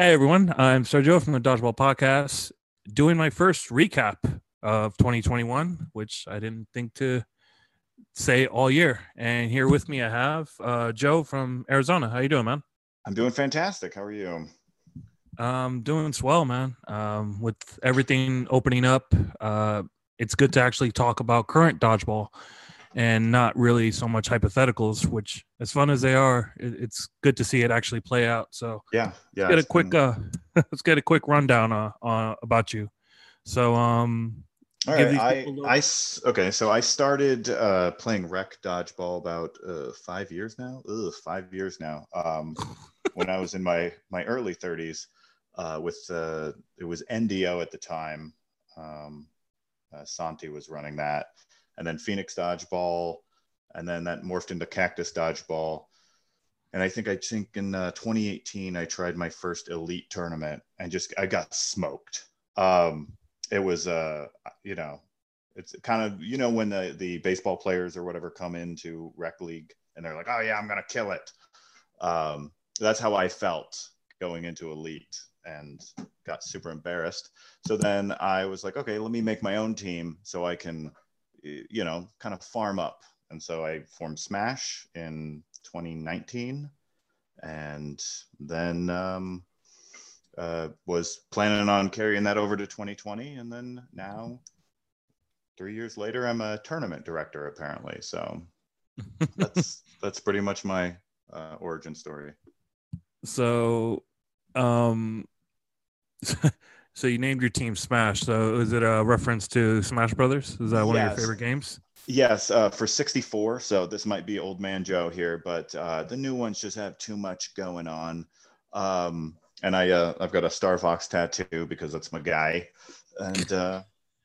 Hey everyone, I'm Sergio from the Dodgeball Podcast, doing my first recap of 2021, which I didn't think to say all year. And here with me, I have uh, Joe from Arizona. How you doing, man? I'm doing fantastic. How are you? Um, doing swell, man. Um, with everything opening up, uh, it's good to actually talk about current dodgeball and not really so much hypotheticals. Which, as fun as they are, it, it's good to see it actually play out. So Yeah, yeah. let's get a quick uh, let's get a quick rundown uh, uh about you. So um, All right, I, people a little- I okay. So I started uh, playing rec dodgeball about uh, five years now. Ugh, five years now. Um, when I was in my my early 30s, uh, with uh, it was NDO at the time. Um, uh, Santi was running that, and then Phoenix dodgeball, and then that morphed into Cactus dodgeball. And I think I think in uh, 2018 I tried my first elite tournament and just I got smoked. Um, it was uh you know it's kind of you know when the the baseball players or whatever come into rec league and they're like oh yeah i'm gonna kill it um that's how i felt going into elite and got super embarrassed so then i was like okay let me make my own team so i can you know kind of farm up. And so i formed smash in 2019 and then um uh, was planning on carrying that over to 2020 and then now three years later i'm a tournament director apparently. So that's that's pretty much my uh, origin story. So um, so you named your team Smash. So is it a reference to Smash Brothers? Is that one of your favorite games? yes uh, for 64 so this might be old man joe here but uh, the new ones just have too much going on um, and i uh, i've got a star fox tattoo because that's my guy and uh,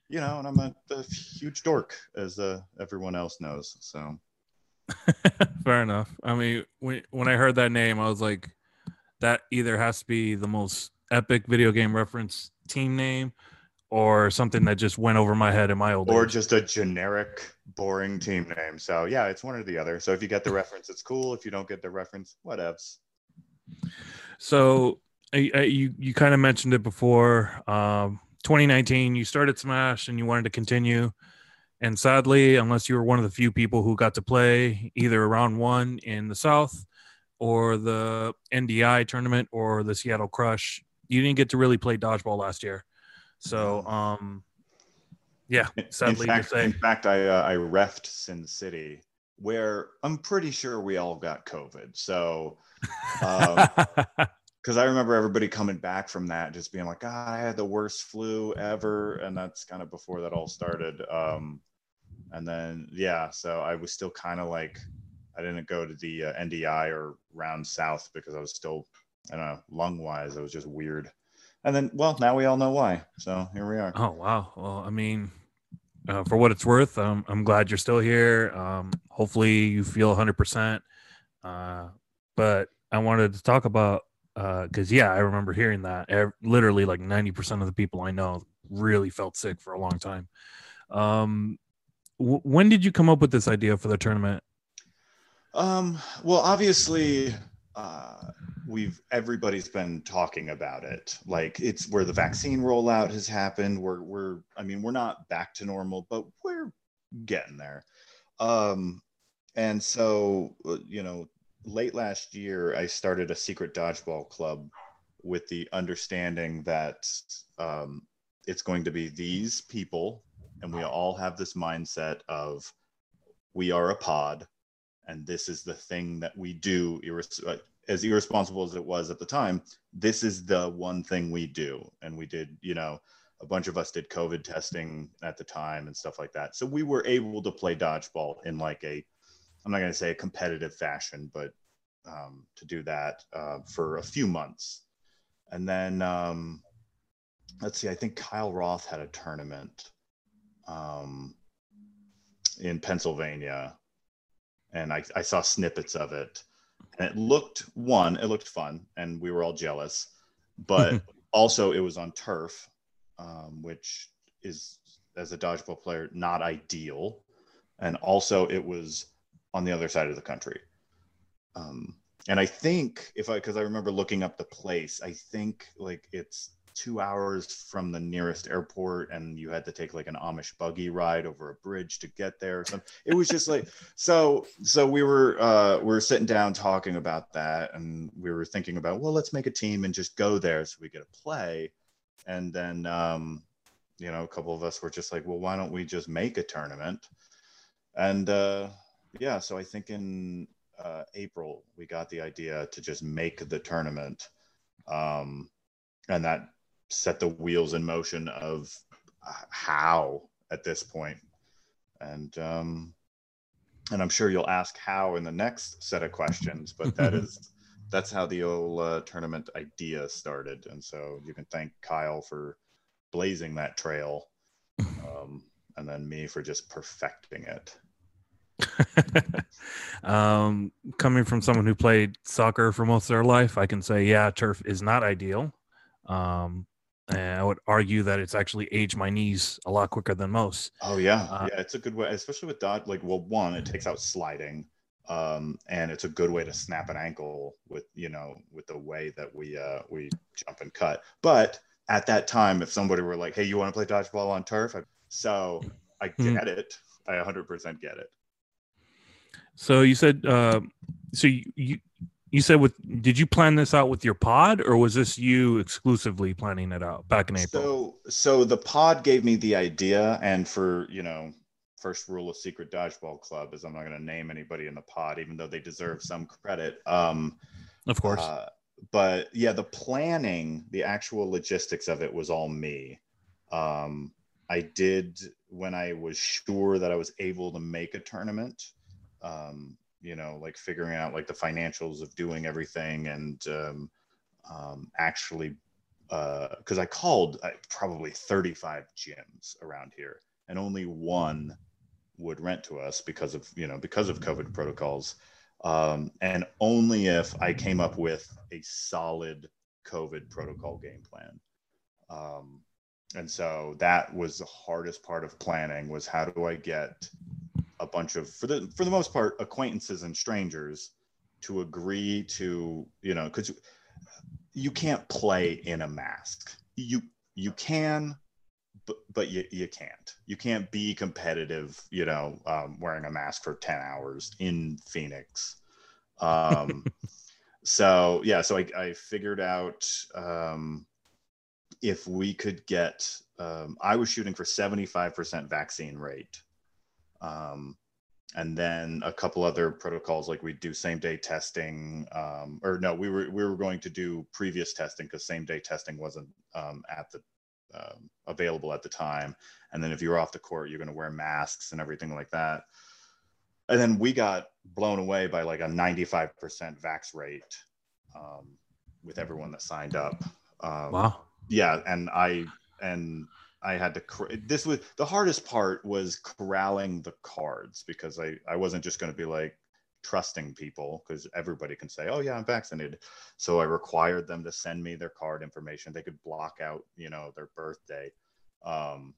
you know and i'm a, a huge dork as uh, everyone else knows so Fair enough. I mean, when when I heard that name, I was like, that either has to be the most epic video game reference team name, or something that just went over my head in my old or age. just a generic boring team name so yeah it's one or the other so if you get the reference it's cool if you don't get the reference whatevs So I, I, you you kind of mentioned it before. Um, 2019, you started Smash and you wanted to continue, and sadly, unless you were one of the few people who got to play either round one in the South, or the NDI tournament, or the Seattle Crush, you didn't get to really play dodgeball last year. So, um, yeah, in sadly fact, in fact i uh, i refed sin city where i'm pretty sure we all got covid so um, because I remember everybody coming back from that, just being like, "God, I had the worst flu ever," and that's kind of before that all started. Um, and then yeah, so I was still kind of like, I didn't go to the uh, NDI or round south because I was still, I don't know, lung wise, it was just weird. And then, well, now we all know why. So here we are. Oh wow. Well, I mean, uh, for what it's worth, um, I'm glad you're still here. Um, hopefully, you feel 100. percent uh, But I wanted to talk about because yeah, I remember hearing that. Literally, like 90 percent of the people I know really felt sick for a long time. Um, w- when did you come up with this idea for the tournament? Um, well, obviously, uh, we've everybody's been talking about it. Like it's where the vaccine rollout has happened. We're we're I mean, we're not back to normal, but we're getting there. Um, and so uh, you know, late last year, I started a secret dodgeball club with the understanding that um, it's going to be these people, and we all have this mindset of we are a pod and this is the thing that we do as irresponsible as it was at the time this is the one thing we do. And we did you know a bunch of us did covid testing at the time and stuff like that. So we were able to play dodgeball in like a i'm not going to say a competitive fashion but um, to do that uh, for a few months. And then um, let's see i think kyle roth had a tournament um, in pennsylvania. And I, I saw snippets of it and it looked one it looked fun and we were all jealous but also it was on turf um, which is as a dodgeball player not ideal. And also it was on the other side of the country. Um, and I think if I, because I remember looking up the place, I think like it's two hours from the nearest airport and you had to take like an amish buggy ride over a bridge to get there or something it was just like so so we were uh we were sitting down talking about that and we were thinking about well let's make a team and just go there so we get a play. And then um you know a couple of us were just like well why don't we just make a tournament? And uh yeah so i think in uh, april we got the idea to just make the tournament um and that set the wheels in motion of how at this point. And um and i'm sure you'll ask how in the next set of questions but that is that's how the old uh, tournament idea started. And so you can thank kyle for blazing that trail um, and then me for just perfecting it. Um, coming from someone who played soccer for most of their life i can say yeah turf is not ideal. Um, and I would argue that it's actually aged my knees a lot quicker than most. Oh yeah, uh, yeah, it's a good way, especially with dot. Like, well, one, it takes out sliding, um, and it's a good way to snap an ankle with you know with the way that we uh, we jump and cut. But at that time, if somebody were like, "Hey, you want to play dodgeball on turf?" I, so I hmm. get mm. it. I 100% get it. So you said, uh, so you, you you said with did you plan this out with your pod or was this you exclusively planning it out back in April? So so the pod gave me the idea and for, you know, first rule of secret dodgeball club is I'm not going to name anybody in the pod even though they deserve some credit. Um of course. Uh, but yeah, the planning, the actual logistics of it was all me. Um I did when I was sure that I was able to make a tournament. Um, you know like figuring out like the financials of doing everything and um, um, actually because uh, I called uh, probably 35 gyms around here and only one would rent to us because of you know because of COVID protocols um, and only if I came up with a solid COVID protocol game plan. Um, and so that was the hardest part of planning was how do I get a bunch of for the for the most part acquaintances and strangers to agree to you know because you can't play in a mask. You you can but but you, you can't. You can't be competitive you know um, wearing a mask for 10 hours in phoenix. Um, so yeah so I, I figured out um, if we could get um, i was shooting for 75% vaccine rate um, and then a couple other protocols like we do same day testing um, or no we were we were going to do previous testing because same day testing wasn't um, at the um, available at the time. And then if you're off the court you're going to wear masks and everything like that. And then we got blown away by like a 95% vax rate um, with everyone that signed up. Um, wow. yeah and i and I had to. This was the hardest part was corralling the cards because I I wasn't just going to be like trusting people because everybody can say, "Oh yeah, I'm vaccinated." So I required them to send me their card information. They could block out, you know, their birthday, um,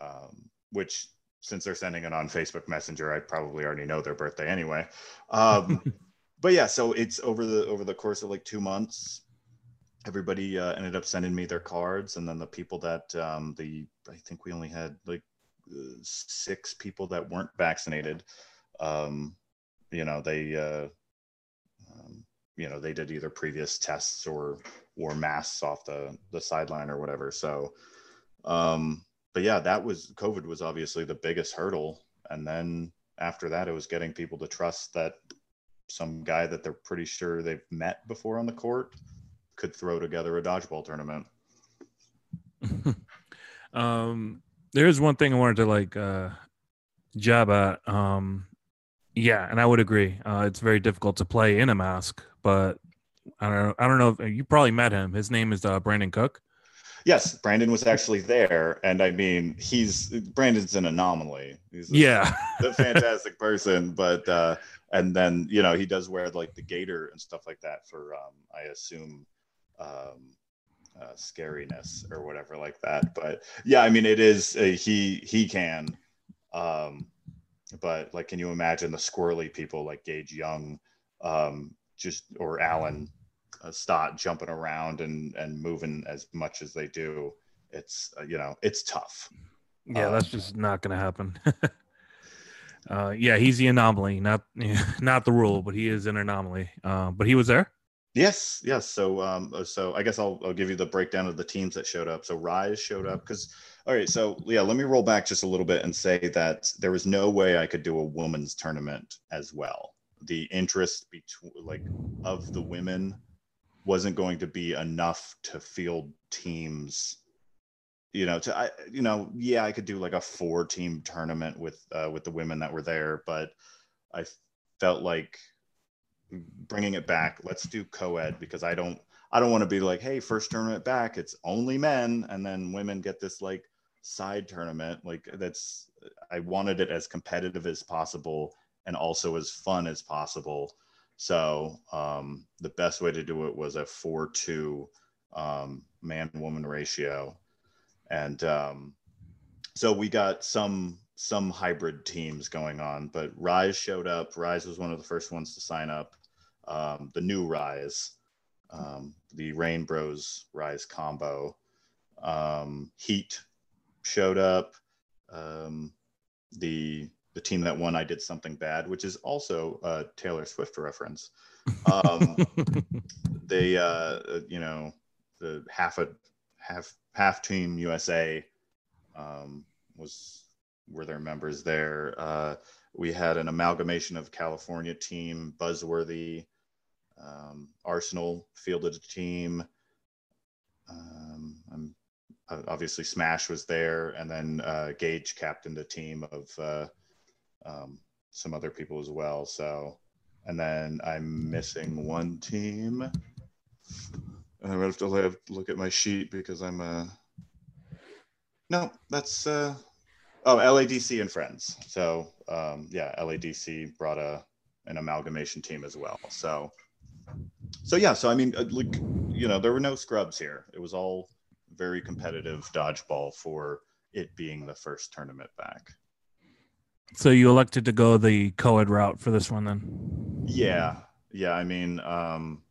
um, which since they're sending it on Facebook Messenger, I probably already know their birthday anyway. Um, but yeah, so it's over the over the course of like two months everybody uh, ended up sending me their cards and then the people that um, the i think we only had like uh, six people that weren't vaccinated um, you know they uh, um, you know they did either previous tests or wore masks off the the sideline or whatever. So um but yeah that was covid was obviously the biggest hurdle. And then after that it was getting people to trust that some guy that they're pretty sure they've met before on the court could throw together a dodgeball tournament. um, there's one thing I wanted to like uh, jab at. Um, yeah, and I would agree. Uh, it's very difficult to play in a mask, but I don't know. I don't know if you probably met him. His name is uh, Brandon Cook. Yes, Brandon was actually there, and I mean, he's Brandon's an anomaly. He's a, yeah, a fantastic person, but uh, and then you know he does wear like the gator and stuff like that for um, I assume um, uh, scariness or whatever like that. But yeah, I mean, it is uh, he he can. Um, but like, can you imagine the squirrely people like Gage Young? Um, just or Alan uh, Stott jumping around and and moving as much as they do, it's uh, you know it's tough. Yeah, that's um, just not going to happen. uh, yeah, he's the anomaly, not not the rule, but he is an anomaly. Uh, but he was there. Yes, yes. So, um, uh, so I guess I'll, I'll give you the breakdown of the teams that showed up. So Rise showed up because, all right. So yeah, let me roll back just a little bit and say that there was no way I could do a women's tournament as well. The interest between like of the women wasn't going to be enough to field teams. You know, to I, you know, yeah, I could do like a four-team tournament with uh, with the women that were there, but I felt like bringing it back. Let's do co-ed because I don't I don't want to be like, hey, first tournament back, it's only men, and then women get this like side tournament. Like that's I wanted it as competitive as possible and also as fun as possible. So um, the best way to do it was a four-two um, man-woman ratio, and um, so we got some some hybrid teams going on, but Rise showed up. Rise was one of the first ones to sign up. Um, the new Rise, um, the Rain Bros Rise combo. Um, Heat showed up. Um, the the team that won, I did something bad, which is also a Taylor Swift reference. Um, they, uh, you know, the half a half half team USA um, was were their members there. Uh, we had an amalgamation of California team, Buzzworthy, um, Arsenal fielded a team. Um, obviously Smash was there, and then uh, Gage captained a team of uh, um, some other people as well. So, and then I'm missing one team. I'm gonna have to look at my sheet because I'm uh no, that's uh Oh, LADC and friends. So um, yeah, LADC brought a an amalgamation team as well. So so yeah, so I mean, uh, like you know, there were no scrubs here. It was all very competitive dodgeball for it being the first tournament back. So you elected to go the co-ed route for this one then? Yeah, yeah. I mean, um,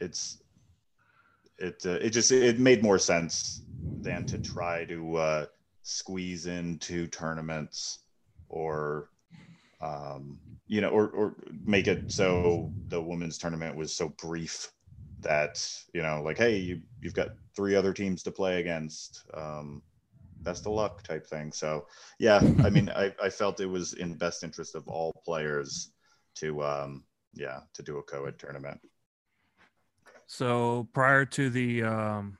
it's it uh, it just it made more sense than to try to uh, squeeze in two tournaments or um, you know or or make it so the women's tournament was so brief that you know like hey you you've got three other teams to play against um, best of luck type thing. So yeah i mean I, I felt it was in best interest of all players to um yeah to do a co-ed tournament. So prior to the um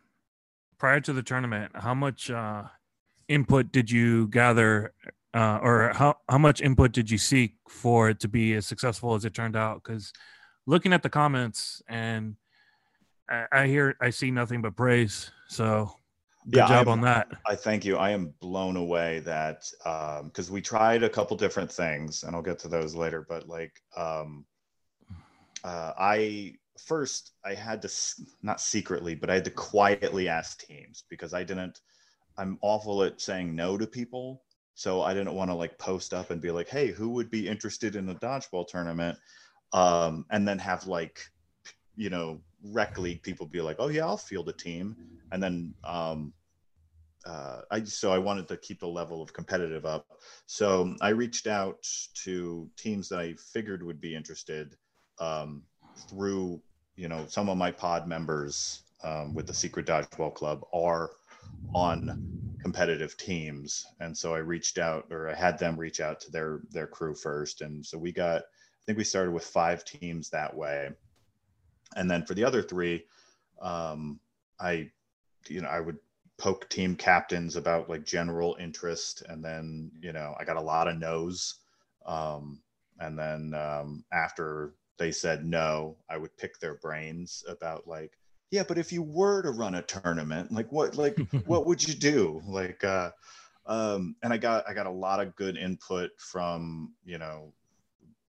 prior to the tournament how much uh input did you gather uh, or how, how much input did you seek for it to be as successful as it turned out? Because looking at the comments and I, I, hear i see nothing but praise. So good yeah, job I'm, on that. I thank you. I am blown away that because um, we tried a couple different things and i'll get to those later but like um, uh, i first i had to not secretly but i had to quietly ask teams because i didn't I'm awful at saying no to people. So I didn't want to like post up and be like, hey, who would be interested in a dodgeball tournament? Um, and then have like, you know, rec league people be like, oh yeah, I'll field a team. And then um, uh, I so I wanted to keep the level of competitive up. So I reached out to teams that I figured would be interested um, through, you know, some of my pod members um, with the Secret Dodgeball Club are on competitive teams. And so i reached out or i had them reach out to their their crew first. And so we got i think we started with five teams that way. And then for the other three um, i you know i would poke team captains about like general interest. And then you know i got a lot of no's. Um, and then um, after they said no i would pick their brains about like yeah but if you were to run a tournament like what like what would you do? Like uh um and i got i got a lot of good input from you know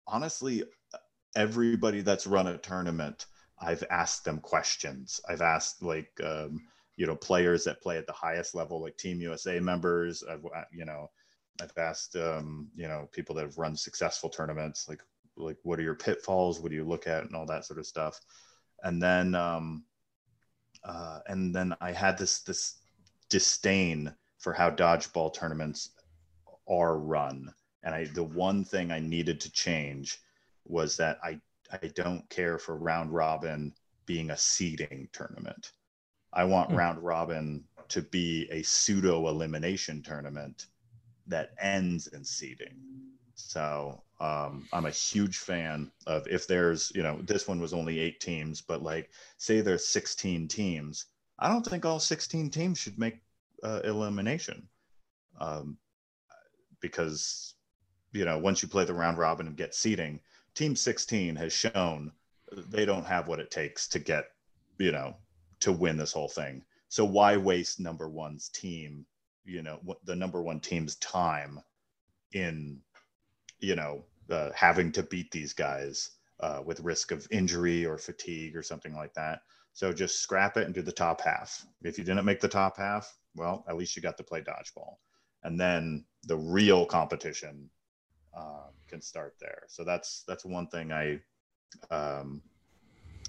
honestly everybody that's run a tournament i've asked them questions. I've asked like um you know players that play at the highest level like team usa members. I've you know i've asked um you know people that have run successful tournaments like like what are your pitfalls? What do you look at? And all that sort of stuff. And then um uh and then i had this this disdain for how dodgeball tournaments are run. And i the one thing i needed to change was that i i don't care for round robin being a seeding tournament. I want Hmm. round robin to be a pseudo elimination tournament that ends in seeding so um, I'm a huge fan of if there's, you know, this one was only eight teams, but like say there's 16 teams, I don't think all 16 teams should make uh, elimination um, because, you know, once you play the round robin and get seeding, team 16 has shown they don't have what it takes to get, you know, to win this whole thing. So why waste number one's team, you know, the number one team's time in you know, uh, having to beat these guys uh, with risk of injury or fatigue or something like that. So just scrap it and do the top half. If you didn't make the top half, well, at least you got to play dodgeball. And then the real competition uh, can start there. So that's that's one thing I um,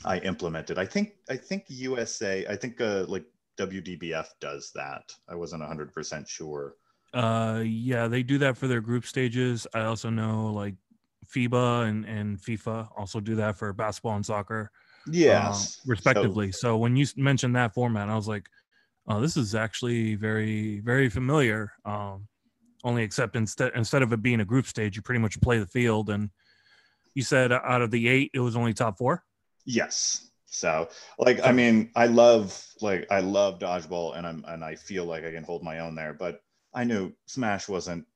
I implemented. I think I think USA. I think uh, like WDBF does that. I wasn't 100% sure. Uh, yeah, they do that for their group stages. I also know like FIBA and, and FIFA also do that for basketball and soccer, uh, respectively. So, when you mentioned that format, I was like, oh, this is actually very, very familiar. Um, only except instead instead of it being a group stage, you pretty much play the field. And you said out of the eight, it was only top four. Yes. So like I mean, I love like I love dodgeball and I'm and I feel like I can hold my own there, but I knew Smash wasn't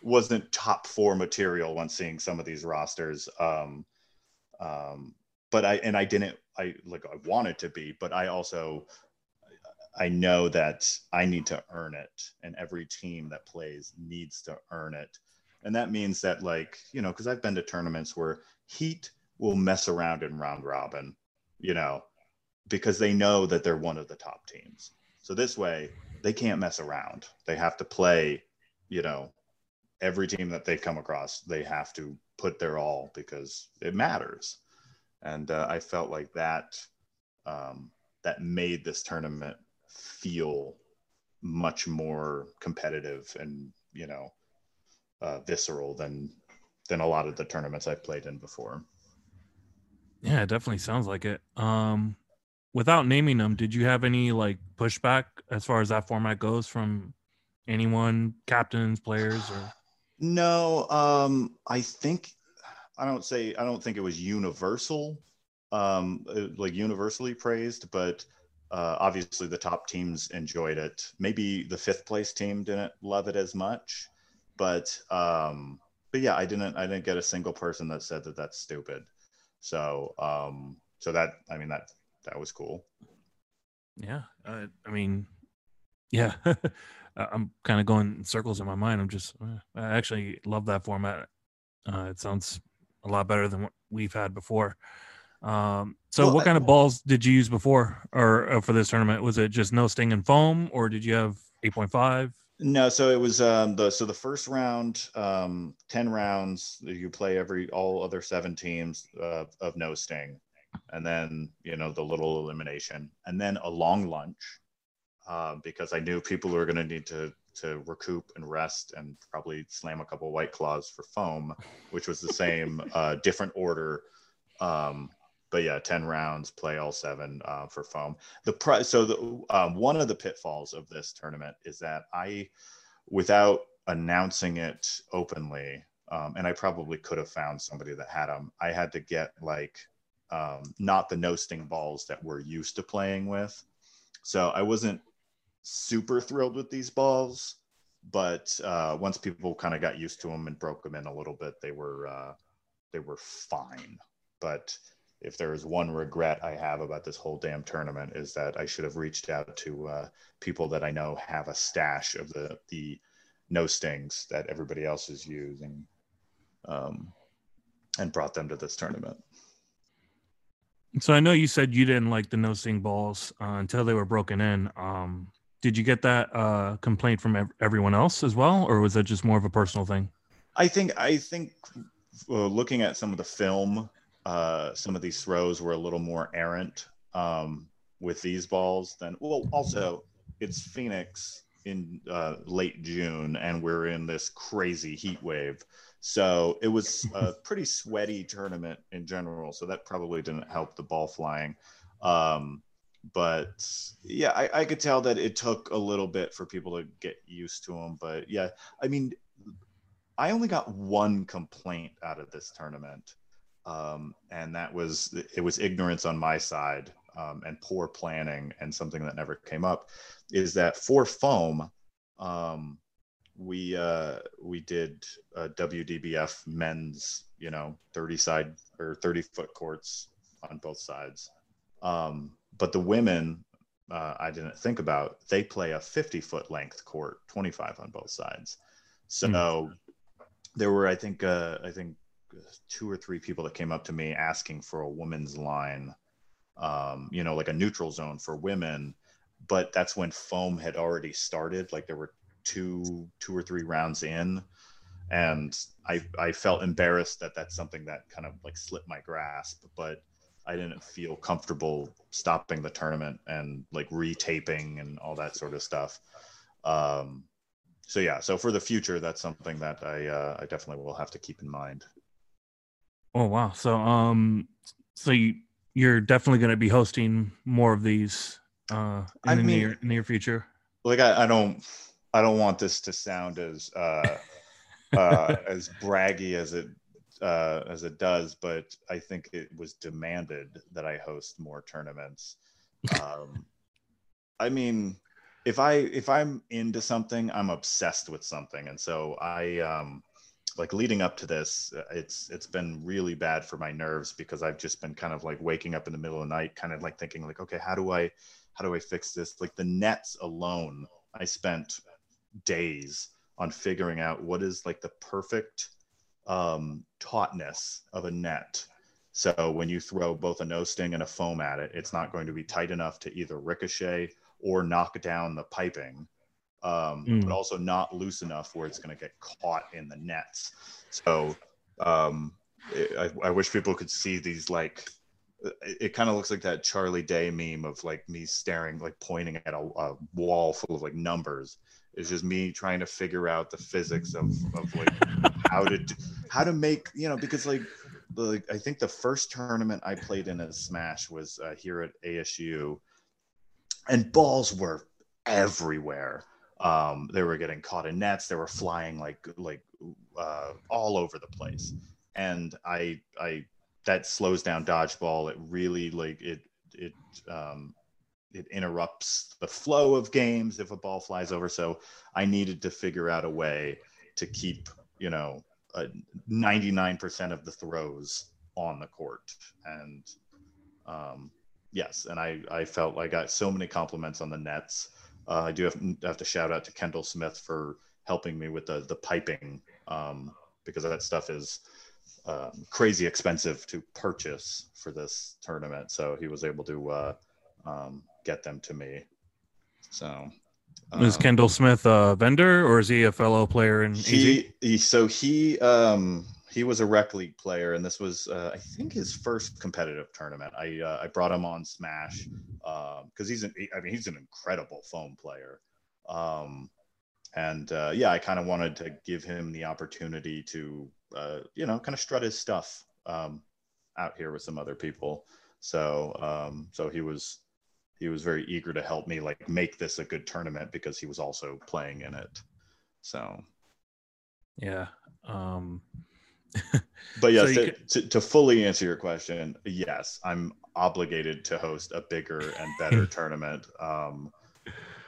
wasn't top four material when seeing some of these rosters. Um um but I and I didn't I like I wanted to be, but I also I know that I need to earn it and every team that plays needs to earn it. And that means that like, you know, because I've been to tournaments where Heat will mess around in round robin, you know, because they know that they're one of the top teams. So this way, they can't mess around. They have to play, you know, every team that they come across, they have to put their all because it matters. And uh, I felt like that um, that made this tournament feel much more competitive and you know uh, visceral than than a lot of the tournaments I've played in before. Yeah, it definitely sounds like it. Um, without naming them, did you have any like pushback as far as that format goes from anyone, captains, players, or? No, um, I think I don't say I don't think it was universal, um, uh, like universally praised, but uh, obviously the top teams enjoyed it. Maybe the fifth place team didn't love it as much, but um, but yeah, I didn't I didn't get a single person that said that that's stupid. So um, so that I mean that that was cool. Yeah, uh, I mean, yeah, I- I'm kind of going in circles in my mind. I'm just, uh, I actually love that format. Uh, it sounds a lot better than what we've had before. Um, so, Well, what I- kind of balls did you use before, or uh, for this tournament? Was it just no sting and foam, or did you have 8.5? No, so it was um the so the first round, um, ten rounds. You play every all other seven teams of, of no sting, and then you know the little elimination, and then a long lunch, uh, because I knew people were going to need to to recoup and rest, and probably slam a couple white claws for foam, which was the same uh, different order. Um, but yeah, ten rounds, play all seven uh, for foam the pri- so the um, one of the pitfalls of this tournament is that I, without announcing it openly, um, and I probably could have found somebody that had them. I had to get like um, not the no sting balls that we're used to playing with, so I wasn't super thrilled with these balls. But uh, once people kind of got used to them and broke them in a little bit, they were uh, they were fine. But if there is one regret I have about this whole damn tournament is that I should have reached out to uh, people that I know have a stash of the the no stings that everybody else is using, um, and brought them to this tournament. So, I know you said you didn't like the no sting balls uh, until they were broken in. Um, did you get that uh, complaint from ev- everyone else as well, or was that just more of a personal thing? I think I think uh, looking at some of the film, uh, some of these throws were a little more errant um, with these balls than. Well, also it's Phoenix in uh, late June, and we're in this crazy heat wave. So it was a pretty sweaty tournament in general. So that probably didn't help the ball flying. Um, but yeah, I, I, could tell that it took a little bit for people to get used to them. But yeah, I mean, I only got one complaint out of this tournament, um, and that was it was ignorance on my side um, and poor planning, and something that never came up is that for foam, um, we uh, we did WDBF men's, you know, thirty side or thirty foot courts on both sides. Um, but the women, uh, I didn't think about. They play a fifty foot length court, twenty five on both sides. So mm. there were, I think, uh, I think two or three people that came up to me asking for a women's line, um, you know, like a neutral zone for women. But that's when foam had already started. Like there were two two or three rounds in. And I, I felt embarrassed that that's something that kind of like slipped my grasp but i didn't feel comfortable stopping the tournament and like retaping and all that sort of stuff. Um, so yeah so for the future that's something that i uh, i definitely will have to keep in mind. Oh wow. So um so you you're definitely going to be hosting more of these uh in I the mean, near near future? Like I, I don't I don't want this to sound as uh, uh, as braggy as it uh, as it does, but I think it was demanded that I host more tournaments. Um, I mean, if I if I'm into something, I'm obsessed with something, and so I um, like leading up to this, it's it's been really bad for my nerves because I've just been kind of like waking up in the middle of the night, kind of like thinking like, okay, how do I how do I fix this? Like the nets alone, I spent days on figuring out what is like the perfect um, tautness of a net. So when you throw both a no sting and a foam at it, it's not going to be tight enough to either ricochet or knock down the piping, um, mm. but also not loose enough where it's going to get caught in the nets. So um, it, I, I wish people could see these like it, it kind of looks like that Charlie Day meme of like me staring, like pointing at a, a, wall full of like numbers. It's just me trying to figure out the physics of, of like how to how to make you know because like like I think the first tournament I played in a Smash was uh, here at ASU, and balls were everywhere. Um, they were getting caught in nets. They were flying like like uh, all over the place, and I I that slows down dodgeball. It really like it it um, it interrupts the flow of games if a ball flies over. So I needed to figure out a way to keep you know ninety nine percent of the throws on the court and um, yes and I I felt I got so many compliments on the nets. Uh, I do have, have to shout out to Kendall Smith for helping me with the the piping um, because that stuff is um, crazy expensive to purchase for this tournament. So he was able to uh, um, get them to me. So um, is Kendall Smith a vendor or is he a fellow player in he, he so he um he was a rec league player and this was uh, I think his first competitive tournament. I uh, I brought him on Smash um because um, he's an I mean he's an incredible foam player. Um, and uh, yeah, I kind of wanted to give him the opportunity to uh, you know, kind of strut his stuff um, out here with some other people. So, um, so he was he was very eager to help me like make this a good tournament because he was also playing in it. So, yeah. Um, but yes, so to, could... to, to, fully answer your question, yes, I'm obligated to host a bigger and better tournament. Um,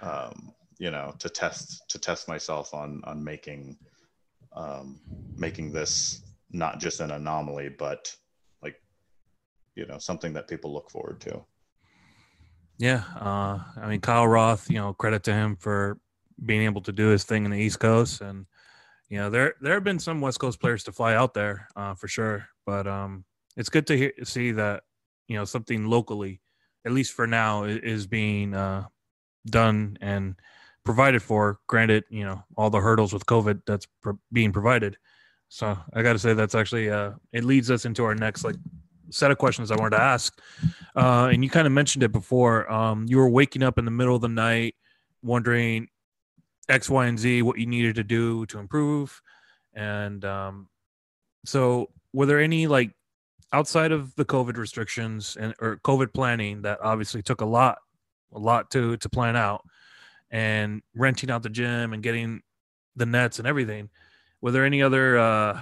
um, you know, to test to test myself on on making um, making this not just an anomaly, but like, you know, something that people look forward to. Yeah. Uh, I mean, Kyle Roth, you know, credit to him for being able to do his thing in the East Coast. And, you know, there, there have been some West Coast players to fly out there uh, for sure. But um, it's good to hear, see that, you know, something locally, at least for now, is being uh, done and provided for. Granted, you know all the hurdles with COVID that's pro- being provided, So I got to say that's actually uh, it leads us into our next like set of questions I wanted to ask. Uh, and you kind of mentioned it before. Um, you were waking up in the middle of the night, wondering X, Y, and Z, what you needed to do to improve. And um, so, were there any like outside of the COVID restrictions and or COVID planning that obviously took a lot, a lot to to plan out, and renting out the gym and getting the nets and everything? Were there any other uh,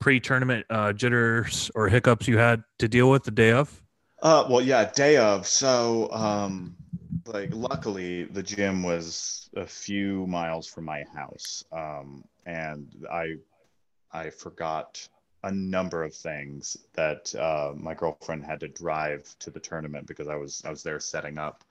pre-tournament uh, jitters or hiccups you had to deal with the day of? Uh, well, yeah, day of. So, um, like, luckily, the gym was a few miles from my house, um, and I, I forgot a number of things that uh, my girlfriend had to drive to the tournament because I was I was there setting up.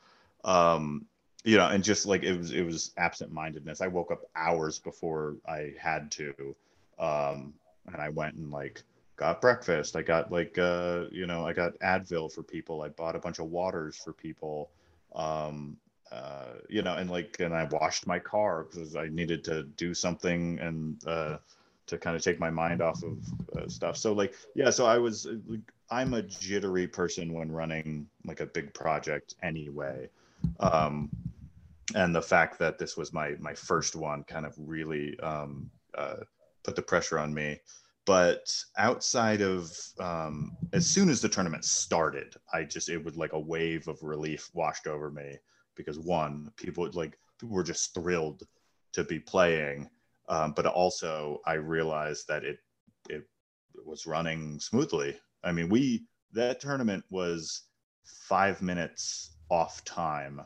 Um, you know, and just like it was it was absent-mindedness. I woke up hours before I had to. Um, and I went and like got breakfast. I got like uh, you know, I got Advil for people. I bought a bunch of waters for people. Um, uh, you know, and like, and I washed my car because I needed to do something and uh, to kind of take my mind off of uh, stuff. So like, yeah, so I was, like, I'm a jittery person when running like a big project anyway. Um, and the fact that this was my my first one kind of really um, uh, put the pressure on me. But outside of um, as soon as the tournament started, I just it was like a wave of relief washed over me because one, people like people were just thrilled to be playing, um, but also I realized that it it was running smoothly. I mean, we that tournament was five minutes off time,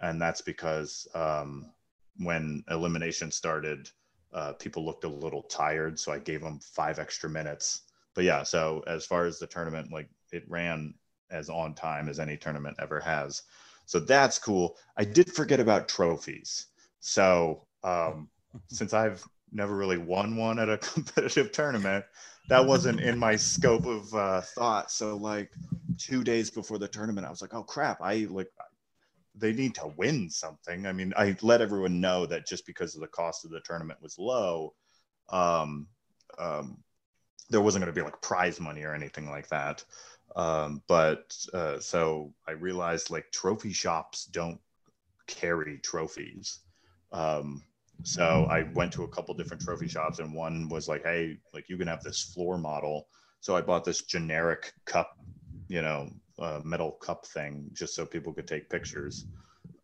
and that's because um, when elimination started uh, people looked a little tired, so I gave them five extra minutes. But yeah, so as far as the tournament, like it ran as on time as any tournament ever has. So that's cool. I did forget about trophies. So um, since I've never really won one at a competitive tournament, that wasn't in my scope of uh, thought. So like two days before the tournament, I was like, oh crap, I like they need to win something. I mean, I let everyone know that just because of the cost of the tournament was low, um, um, there wasn't going to be like prize money or anything like that. Um, but uh, so I realized like trophy shops don't carry trophies. Um, so I went to a couple different trophy shops, and one was like, "Hey, like you can have this floor model." So I bought this generic cup, you know, uh, metal cup thing just so people could take pictures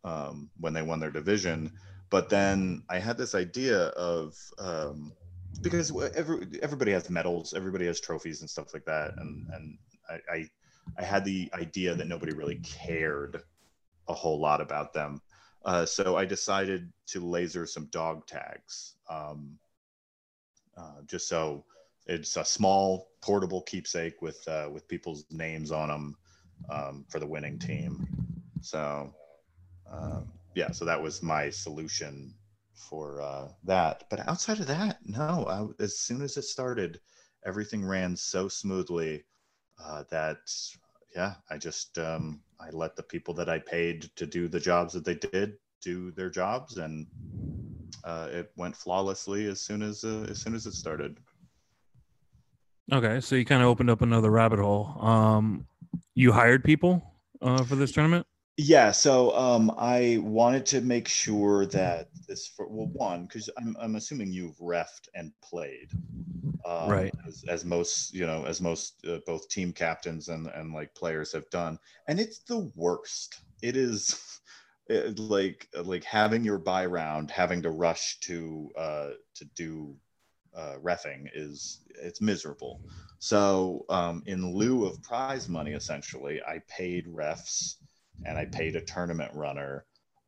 um, when they won their division. But then I had this idea of um, because every, everybody has medals, everybody has trophies and stuff like that, and and I, I I had the idea that nobody really cared a whole lot about them. Uh, so I decided to laser some dog tags, um, uh, just so it's a small portable keepsake with uh, with people's names on them um, for the winning team. So, um, yeah, so that was my solution for uh, that. But outside of that, no. I, as soon as it started, everything ran so smoothly uh, that, yeah, I just um, I let the people that I paid to do the jobs that they did do their jobs, and uh, it went flawlessly as soon as uh, as soon as it started. Okay, so you kind of opened up another rabbit hole. Um, you hired people uh, for this tournament? Yeah, so um, I wanted to make sure that this for well, one because I'm I'm assuming you've refed and played, um, right? As, as, most you know, as most uh, both team captains and and like players have done, and it's the worst. It is it, like like having your buy round, having to rush to uh, to do uh, refing is it's miserable. So um, in lieu of prize money, essentially, I paid refs and I paid a tournament runner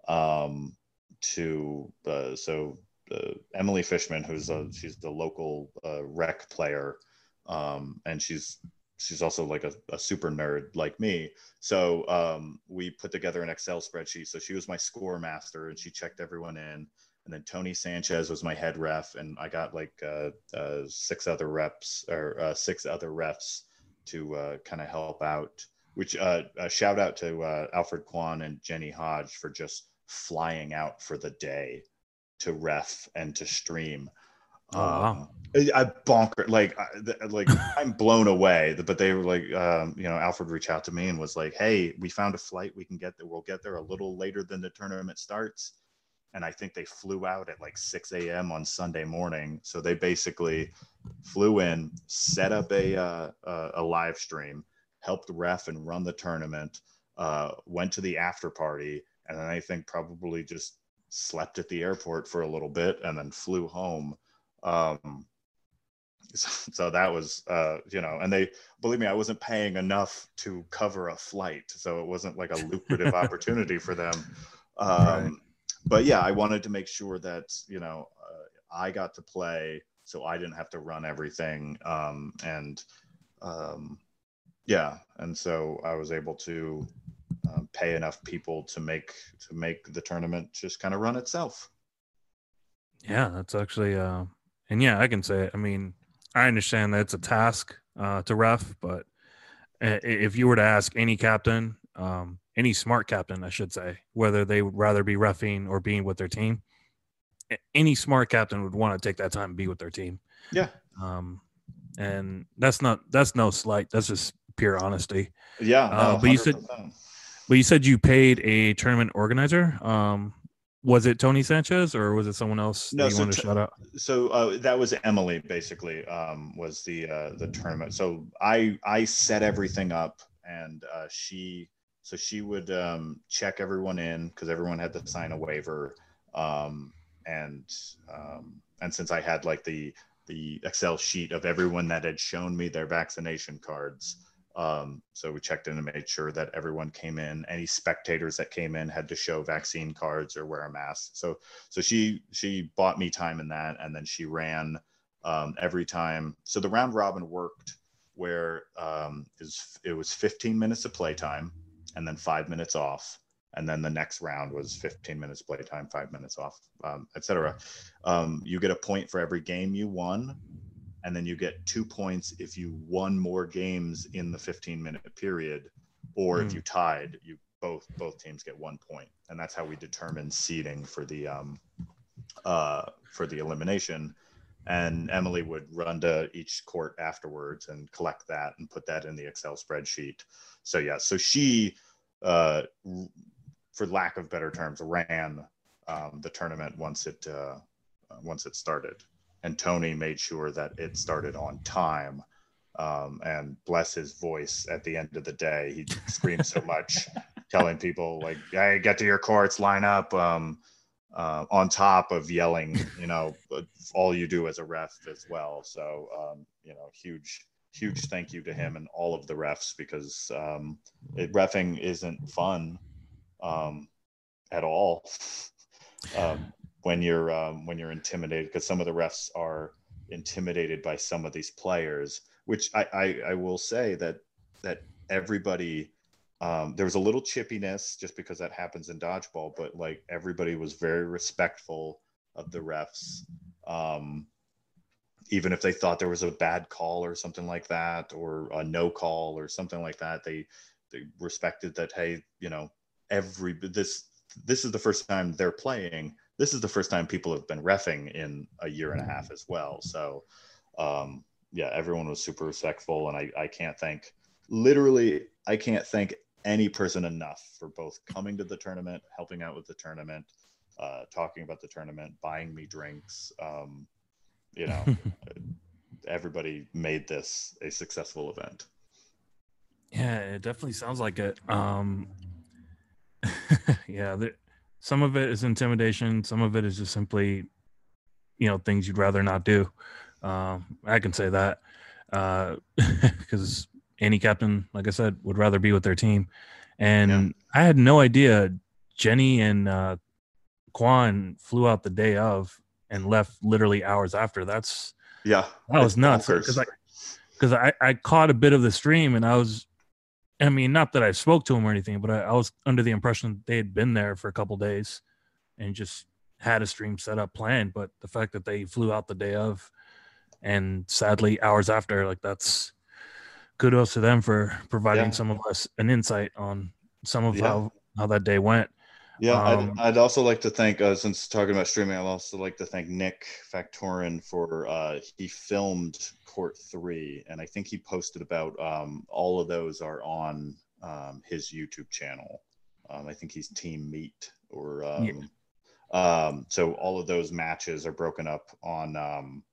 um, to uh, so uh, Emily Fishman, who's a she's the local uh, rec player, um, and she's she's also like a, a, super nerd like me. So um, we put together an Excel spreadsheet. So she was my score master, and she checked everyone in and then Tony Sanchez was my head ref, and I got like uh, uh, six other reps or uh, six other refs to uh, kind of help out. Which uh, shout out to uh, Alfred Kwan and Jenny Hodge for just flying out for the day to ref and to stream. Oh, wow. Um, I, I bonker like I, like I'm blown away. But they were like, um, you know, Alfred reached out to me and was like, "Hey, we found a flight. We can get there. We'll get there a little later than the tournament starts." And I think they flew out at like 6 a.m. on Sunday morning. So they basically flew in, set up a uh, a, a live stream, helped ref and run the tournament, uh, went to the after party, and then I think probably just slept at the airport for a little bit and then flew home. Um, so, so that was, uh, you know, and they believe me, I wasn't paying enough to cover a flight, so it wasn't like a lucrative opportunity for them. Um, Right. But yeah, I wanted to make sure that you know uh, I got to play, so I didn't have to run everything, um, and um, yeah, and so I was able to uh, pay enough people to make to make the tournament just kind of run itself. Yeah, that's actually uh and yeah, I can say it. I mean, I understand that it's a task uh to ref, but i- if you were to ask any captain, um any smart captain, I should say, whether they would rather be refing or being with their team, any smart captain would want to take that time and be with their team. Yeah, Um and that's not that's no slight, that's just pure honesty. yeah. Uh, no, but you said- But you said you paid a tournament organizer. Um was it Tony Sanchez or was it someone else No, so wanted to t- shout out? so uh, that was Emily basically um, was the uh, the tournament. So I I set everything up and uh, she so she would um, check everyone in because everyone had to sign a waiver um, and um, and since I had like the the Excel sheet of everyone that had shown me their vaccination cards. Um, so we checked in and made sure that everyone came in. Any spectators that came in had to show vaccine cards or wear a mask. So so she she bought me time in that and then she ran um, every time so the round robin worked where um, is it was 15 minutes of playtime and then five minutes off. And then the next round was 15 minutes playtime five minutes off um, etc um, you get a point for every game you won and then you get two points if you won more games in the 15 minute period or if Hmm. you tied you both both teams get one point. And that's how we determine seeding for the um uh for the elimination and emily would run to each court afterwards and collect that and put that in the excel spreadsheet. So yeah so she uh for lack of better terms ran um, the tournament once it uh, uh, once it started. And tony made sure that it started on time um, and bless his voice at the end of the day he screamed so much telling people like hey get to your courts line up um, uh, on top of yelling you know all you do as a ref as well. So um, you know huge huge thank you to him and all of the refs because um, it, refing isn't fun um, at all. Um, when you're um, when you're intimidated because some of the refs are intimidated by some of these players which I, I, I will say that that everybody um, there was a little chippiness just because that happens in dodgeball, but like everybody was very respectful of the refs. Um, even if they thought there was a bad call or something like that, or a no call or something like that, they they respected that. Hey, you know, every this this is the first time they're playing. This is the first time people have been refing in a year and a half as well. So, um, yeah, everyone was super respectful, and I I can't thank literally I can't thank any person enough for both coming to the tournament, helping out with the tournament, uh, talking about the tournament, buying me drinks. Um, you know, everybody made this a successful event. Yeah, it definitely sounds like it. Um, yeah, there, some of it is intimidation. Some of it is just simply, you know, things you'd rather not do. Um, I can say that because any captain, like I said, would rather be with their team. And Yeah. I had no idea Jenny and uh, Quan flew out the day of and left literally hours after. That's Yeah, that was nuts because I because I, I caught a bit of the stream and I was I mean not that I spoke to him or anything, but I, I was under the impression they had been there for a couple days and just had a stream set up planned. But the fact that they flew out the day of and sadly hours after, like that's kudos to them for providing Yeah. some of us an insight on some of Yeah. how how that day went. Yeah, Um, I'd, I'd also like to thank, uh, since talking about streaming, I'd also like to thank Nick Factorin for uh, he filmed Court Three, and I think he posted about um, all of those are on um, his YouTube channel. Um, I think he's Team Meat, or um, um, so all of those matches are broken up on um,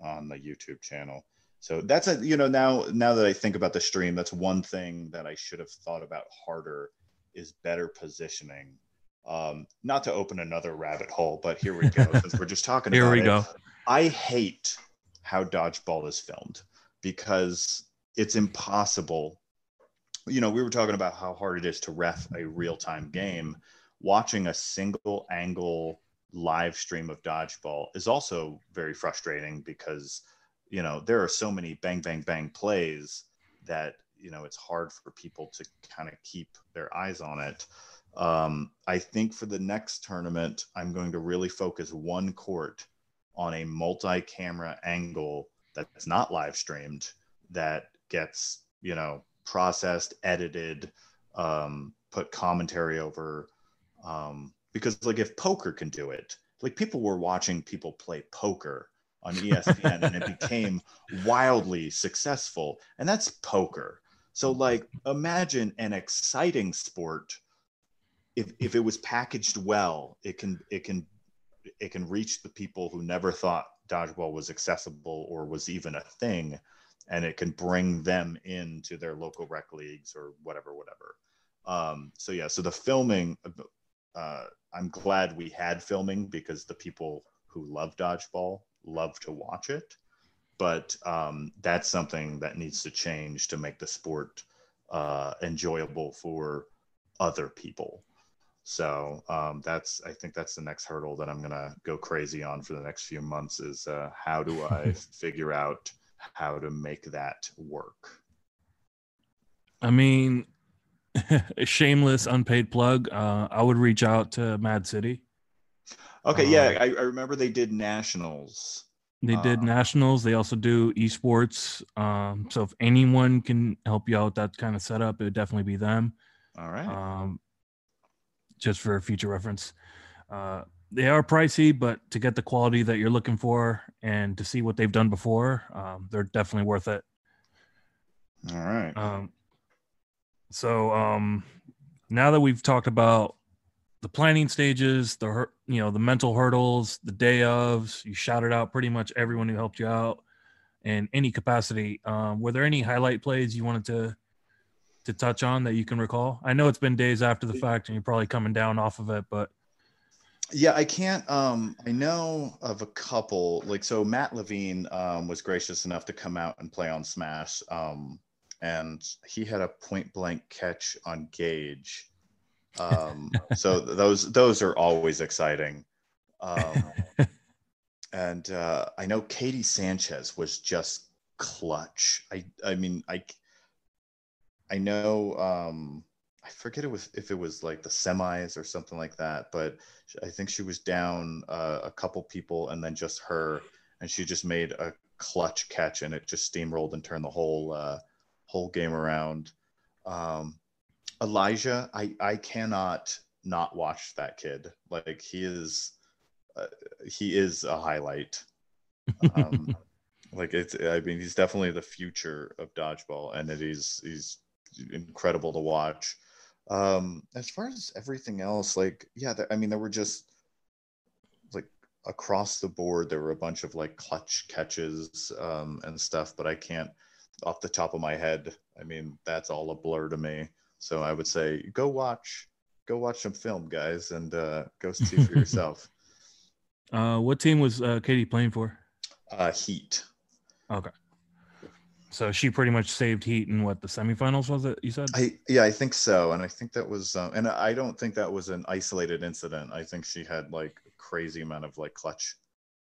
on the YouTube channel. So that's a you know now now that I think about the stream, that's one thing that I should have thought about harder is better positioning um, not to open another rabbit hole, but here we go. since we're just talking Here about we it. go. I hate how dodgeball is filmed because it's impossible. You know, we were talking about how hard it is to ref a real-time game. Watching a single angle live stream of dodgeball is also very frustrating because you know there are so many bang bang bang plays that you know it's hard for people to kind of keep their eyes on it um, I think for the next tournament, I'm going to really focus one court on a multi camera angle that's not live streamed, that gets, you know, processed, edited, um, put commentary over. Um, because, like, if poker can do it, like, people were watching people play poker on ESPN and it became wildly successful. And that's poker. So, like, imagine an exciting sport if if it was packaged well, it can it can it can reach the people who never thought dodgeball was accessible or was even a thing, and it can bring them into their local rec leagues or whatever, whatever. Um, so yeah, so the filming, uh, I'm glad we had filming because the people who love dodgeball love to watch it, but um, that's something that needs to change to make the sport uh, enjoyable for other people. So um, that's I think that's the next hurdle that I'm gonna go crazy on for the next few months is uh, how do I figure out how to make that work? I mean, a shameless unpaid plug. Uh, I would reach out to Mad City. Okay, Um, yeah, I, I remember they did nationals. They did Uh, nationals. They also do esports. Um, so if anyone can help you out with that kind of setup, it would definitely be them. All right. Um, just for future reference. Uh, they are pricey, but to get the quality that you're looking for and to see what they've done before, um, they're definitely worth it. All right. Um, so um, now that we've talked about the planning stages, the you know the mental hurdles, the day ofs, you shouted out pretty much everyone who helped you out in any capacity. Um, were there any highlight plays you wanted to to touch on that you can recall? I know it's been days after the fact, and you're probably coming down off of it, but Yeah, I can't. Um, I know of a couple. Like, so Matt Levine um, was gracious enough to come out and play on Smash, um, and he had a point blank catch on Gage. Um, so th- those those are always exciting. Um, and uh, I know Katie Sanchez was just clutch. I I mean I I know um, I forget it was if it was like the semis or something like that, but I think she was down uh, a couple people and then just her, and she just made a clutch catch and it just steamrolled and turned the whole uh, whole game around. Um, Elijah, I I cannot not watch that kid. Like he is, uh, he is a highlight. Um, like it's, I mean, he's definitely the future of dodgeball, and it is he's incredible to watch. Um, as far as everything else, like yeah, there, I mean, there were just like across the board, there were a bunch of like clutch catches um, and stuff, but I can't off the top of my head. I mean, that's all a blur to me. So I would say go watch, go watch some film, guys, and uh, go see for yourself. uh, what team was uh, Katie playing for? Uh, Heat. Okay. So she pretty much saved Heat in what the semifinals was it? You said I yeah, I think so, and I think that was, um, and I don't think that was an isolated incident. I think she had like a crazy amount of like clutch,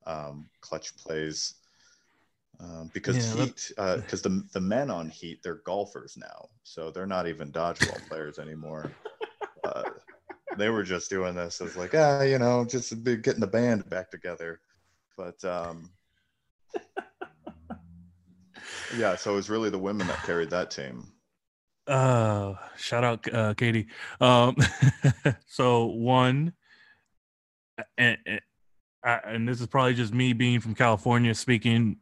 um, clutch plays, um, because Yeah, Heat, because the the men on Heat they're golfers now, so they're not even dodgeball players anymore. Uh, they were just doing this as like ah, you know, just getting the band back together, but um, yeah, so it was really the women that carried that team. Uh, shout out, uh, Katie. Um, so one, and, and, and this is probably just me being from California, speaking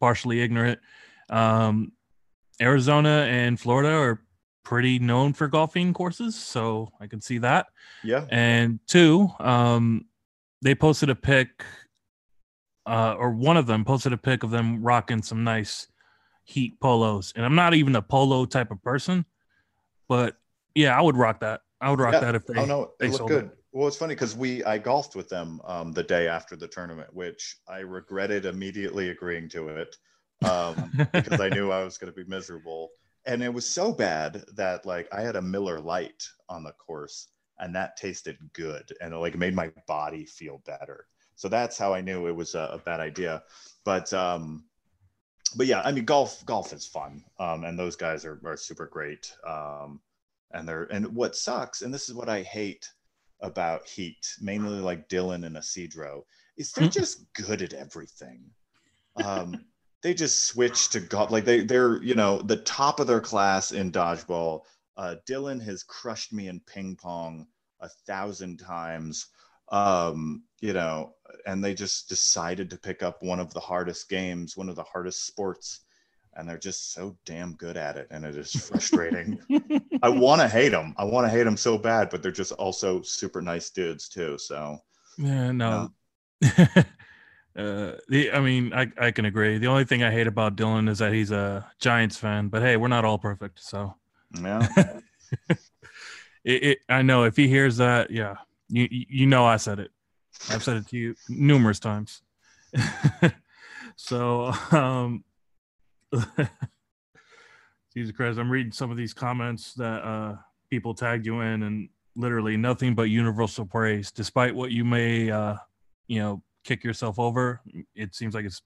partially ignorant. Um, Arizona and Florida are pretty known for golfing courses, so I can see that. Yeah. And two, um, they posted a pic, uh, or one of them posted a pic of them rocking some nice heat polos. And I'm not even a polo type of person, but yeah, I would rock that. I would rock Yeah. that if they. oh no, they, look good. it. Well, it's funny because we I golfed with them um, the day after the tournament, which I regretted immediately agreeing to it um, because I knew I was going to be miserable. And it was so bad that like I had a Miller Lite on the course, and that tasted good, and it like made my body feel better. So that's how I knew it was a, a bad idea. But um, but yeah, I mean golf golf is fun, um, and those guys are are super great. Um, and they're and what sucks, and this is what I hate about Heat, mainly like Dylan and Isidro, is they're Hmm. just good at everything. Um, they just switch to golf, like they they're you know the top of their class in dodgeball. Uh, Dylan has crushed me in ping pong a thousand times. Um, you know, and they just decided to pick up one of the hardest games, one of the hardest sports, and they're just so damn good at it, and it is frustrating. I want to hate them. I want to hate them so bad, but they're just also super nice dudes too. So Yeah, no. uh, the, I mean, I, I can agree. The only thing I hate about Dylan is that he's a Giants fan, but hey, we're not all perfect. So yeah, it, it, I know if he hears that, yeah, you you know, I said it. I've said it to you numerous times. so, um, Jesus Christ, I'm reading some of these comments that uh, people tagged you in, and literally nothing but universal praise. Despite what you may, uh, you know, kick yourself over, it seems like it's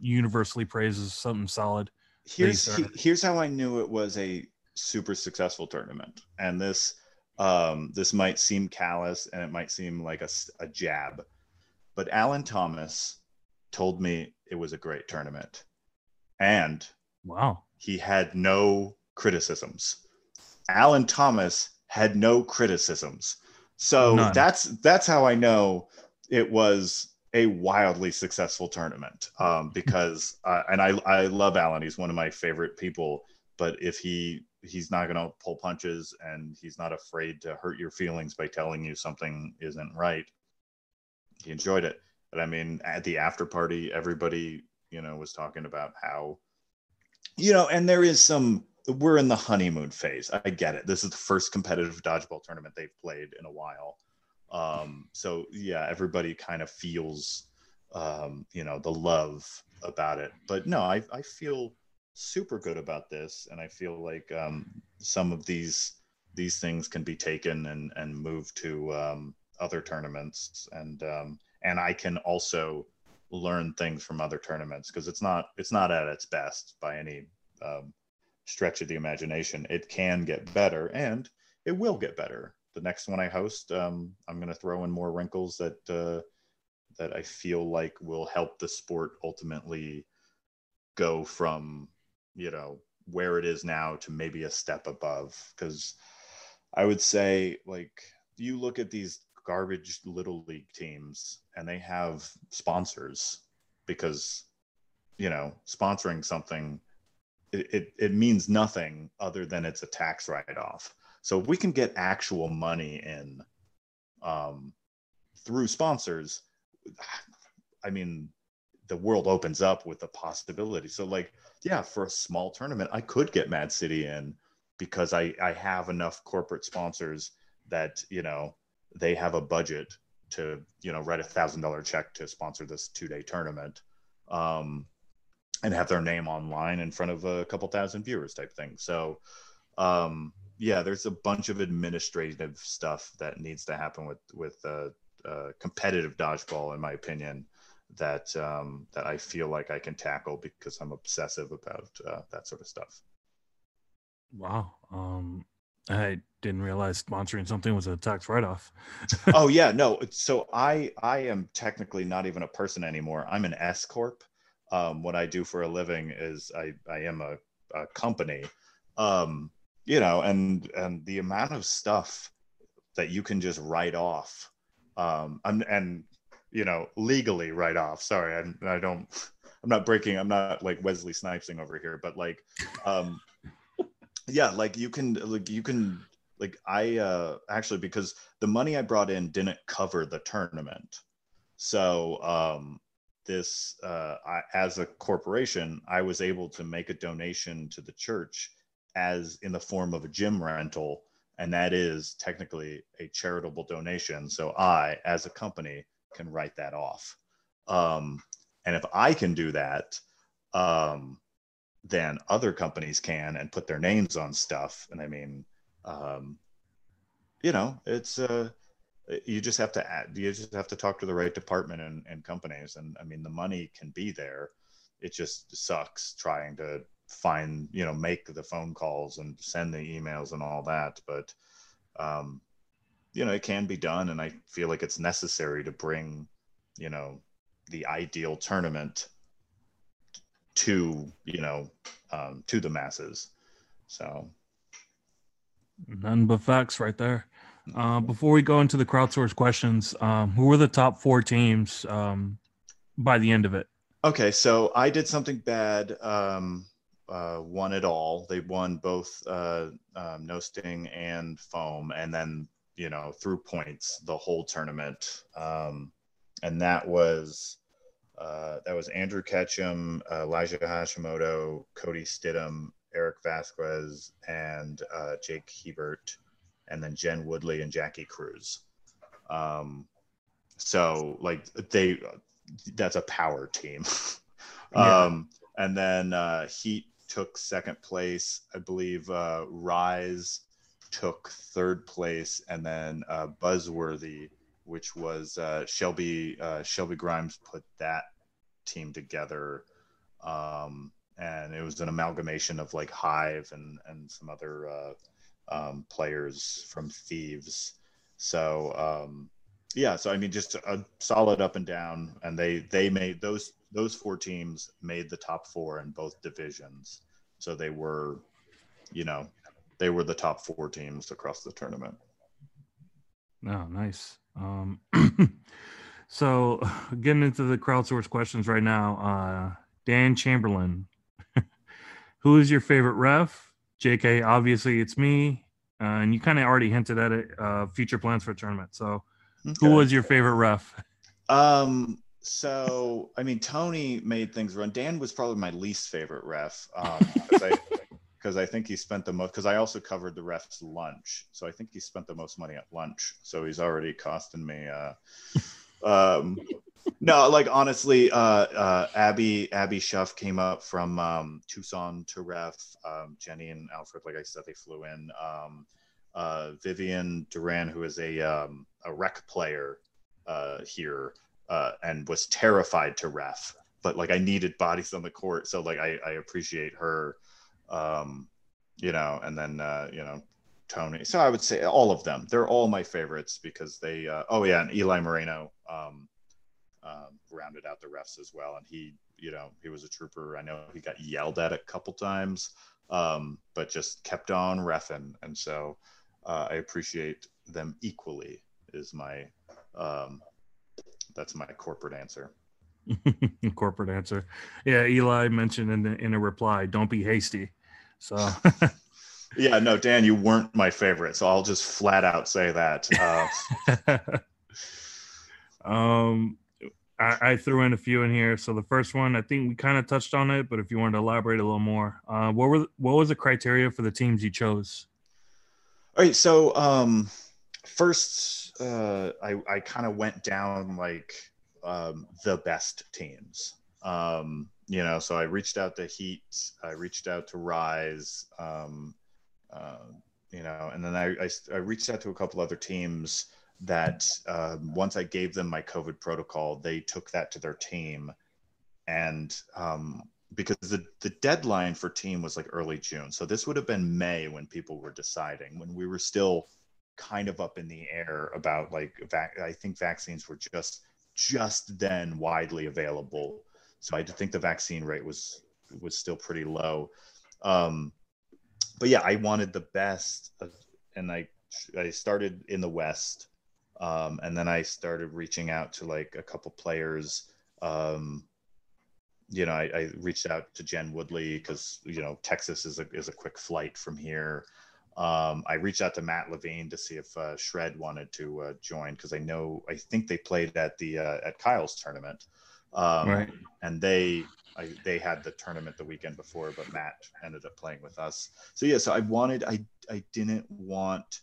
universally praised as something solid. here's he- here's how I knew it was a super successful tournament, and this um, this might seem callous and it might seem like a jab, but Alan Thomas told me it was a great tournament, and Wow. he had no criticisms. Alan Thomas had no criticisms. So None. that's that's how I know it was a wildly successful tournament. Um, because uh, and I I love Alan. He's one of my favorite people. But if he he's not going to pull punches and he's not afraid to hurt your feelings by telling you something isn't right. He enjoyed it. But I mean, at the after party, everybody you know was talking about how you know, and there is some. We're in the honeymoon phase. I get it. This is the first competitive dodgeball tournament they've played in a while. Um, so yeah, everybody kind of feels, um, you know, the love about it. But no, I I feel super good about this, and I feel like um, some of these these things can be taken and and moved to um, other tournaments, and um, and I can also learn things from other tournaments because it's not it's not at its best by any um, stretch of the imagination. It can get better, and it will get better. The next one I host, um, I'm going to throw in more wrinkles that uh, that I feel like will help the sport ultimately go from you know where it is now to maybe a step above. Because I would say like you look at these garbage little league teams and they have sponsors because you know sponsoring something it, it, it means nothing other than it's a tax write-off. So if we can get actual money in um, through sponsors i mean the world opens up with the possibility. So like yeah for a small tournament i could get mad city in because i i have enough corporate sponsors that you know they have a budget to you know write a thousand dollar check to sponsor this two day tournament um, and have their name online in front of a couple thousand viewers type thing so um, yeah there's a bunch of administrative stuff that needs to happen with with uh, uh, competitive dodgeball in my opinion that um, that i feel like i can tackle because i'm obsessive about uh, that sort of stuff Wow. Um, I didn't realize sponsoring something was a tax write-off. oh yeah no so i i am technically not even a person anymore i'm an s corp um, what i do for a living is i i am a, a company um, you know, and and the amount of stuff that you can just write off, um, and, and you know, legally write off. Sorry, I, I don't. I'm not breaking. I'm not like Wesley Snipesing over here, but like, um, yeah, like you can like you can like I uh actually because the money I brought in didn't cover the tournament. So um this uh I, as a corporation, I was able to make a donation to the church as in the form of a gym rental and that is technically a charitable donation. So I as a company can write that off. Um and if I can do that, um then other companies can and put their names on stuff. And I mean, um, you know, it's uh, you just have to add, you just have to talk to the right department and, and companies. And I mean, the money can be there. It just sucks trying to find, you know, make the phone calls and send the emails and all that. But, um, you know, it can be done. And I feel like it's necessary to bring, you know, the ideal tournament to you know um, to the masses. So. None but facts right there. Uh, before we go into the crowdsource questions um, who were the top four teams um, by the end of it? Okay so i did something bad um, uh, won it all. They won both uh, um, no sting and foam and then you know through points the whole tournament. Um, and that was uh, that was Andrew Ketchum, uh, Elijah Hashimoto, Cody Stidham, Eric Vasquez, and uh, Jake Hebert, and then Jen Woodley and Jackie Cruz. Um, so like they, that's a power team. um, yeah. And then uh, Heat took second place. I believe uh, Rise took third place, and then uh, Buzzworthy which was uh, Shelby uh, Shelby Grimes put that team together, um, and it was an amalgamation of like Hive and and some other uh, um, players from Thieves. So um, yeah, so I mean, just a solid up and down, and they they made those those four teams made the top four in both divisions. So they were, you know, they were the top four teams across the tournament. Oh, nice. Um, so getting into the crowdsource questions right now, uh, Dan Chamberlain, who is your favorite ref? JK, obviously it's me. Uh, and you kind of already hinted at it, uh, future plans for a tournament. So okay. who was your favorite ref? Um, so I mean, Tony made things run. Dan was probably my least favorite ref. Um, I, because I think he spent the most. Because I also covered the ref's lunch, so I think he spent the most money at lunch. So he's already costing me. Uh, um, no, like honestly, uh, uh, Abby Abby Schuff came up from um, Tucson to ref. Um, Jenny and Alfred, like I said, they flew in. Um, uh, Vivian Duran, who is a um, a rec player uh, here, uh, and was terrified to ref, but like I needed bodies on the court, so like I, I appreciate her um, you know, and then uh, you know Tony. So I would say all of them. They're all my favorites because they. Uh, oh yeah, and Eli Moreno um, um, rounded out the refs as well, and he, you know, he was a trooper. I know he got yelled at a couple times, um, but just kept on refing, and so uh, I appreciate them equally. Is my um, that's my corporate answer. corporate answer. Yeah, Eli mentioned in the, in a reply, "Don't be hasty." So, yeah, no, Dan, you weren't my favorite, so I'll just flat out say that. Uh, um, I, I, threw in a few in here. So the first one, I think we kind of touched on it, but if you wanted to elaborate a little more, uh, what were what was the criteria for the teams you chose? All right, so um, first, uh, I I kind of went down like um, the best teams. Um, you know, so I reached out to Heat, I reached out to Rise, um, uh, you know, and then I, I, I, reached out to a couple other teams that um, once I gave them my COVID protocol, they took that to their team. And um, because the, the deadline for team was like early June. So this would have been May when people were deciding, when we were still kind of up in the air about like, vac- I think vaccines were just, just then widely available so I think the vaccine rate was was still pretty low. Um, but yeah, I wanted the best, of, and I I started in the West, um, and then I started reaching out to like a couple players. Um, you know, I, I, reached out to Jen Woodley because you know Texas is a is a quick flight from here. Um, I reached out to Matt Levine to see if uh, Shred wanted to uh, join because I know I think they played at the uh, at Kyle's tournament, um, right? And they I, they had the tournament the weekend before, but Matt ended up playing with us. So yeah, so I wanted I I didn't want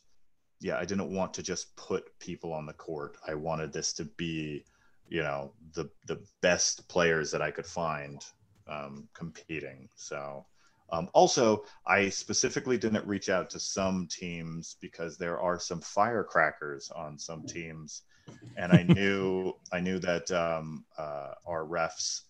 yeah I didn't want to just put people on the court. I wanted this to be you know the the best players that I could find um, competing. So um, also, I specifically didn't reach out to some teams because there are some firecrackers on some teams, and I knew I knew that um, uh, our refs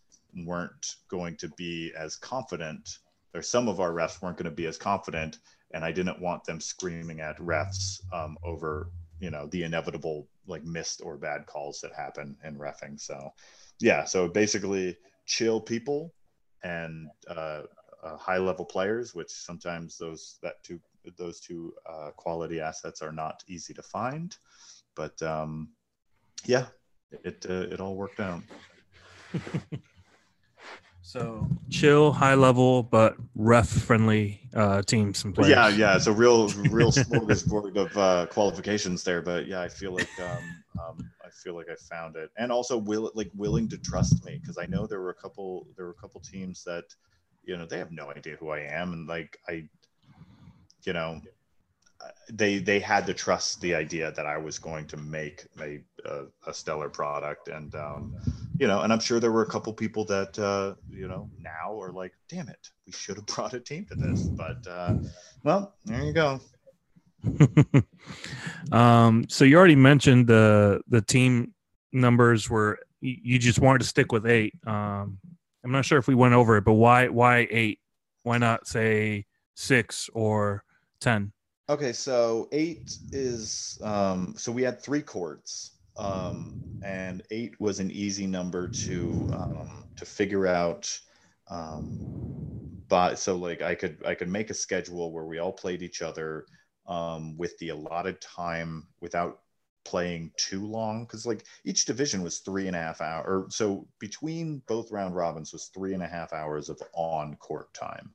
weren't going to be as confident, or some of our refs weren't going to be as confident, and I didn't want them screaming at refs um, over you know the inevitable like missed or bad calls that happen in refing. So, yeah, so basically chill people and uh, uh, high level players, which sometimes those that two those two uh, quality assets are not easy to find. But um, yeah, it uh, it all worked out. so chill, high level, but ref friendly uh, teams and players. Yeah, yeah, it's a real real smorgasbord of uh, qualifications there. But yeah, I feel like um, um, I feel like I found it, and also will like willing to trust me because I know there were a couple there were a couple teams that you know they have no idea who i am and like i you know they they had to trust the idea that i was going to make a, a, a stellar product and um, you know and i'm sure there were a couple people that uh, you know now are like damn it we should have brought a team to this but uh, well there you go um, so you already mentioned the the team numbers were you just wanted to stick with eight um, I'm not sure if we went over it, but why why eight? Why not say six or ten? Okay, so eight is um, so we had three courts, um, and eight was an easy number to um, to figure out. Um, but so like I could I could make a schedule where we all played each other um, with the allotted time without playing too long because like each division was three and a half hour or so between both round robins was three and a half hours of on court time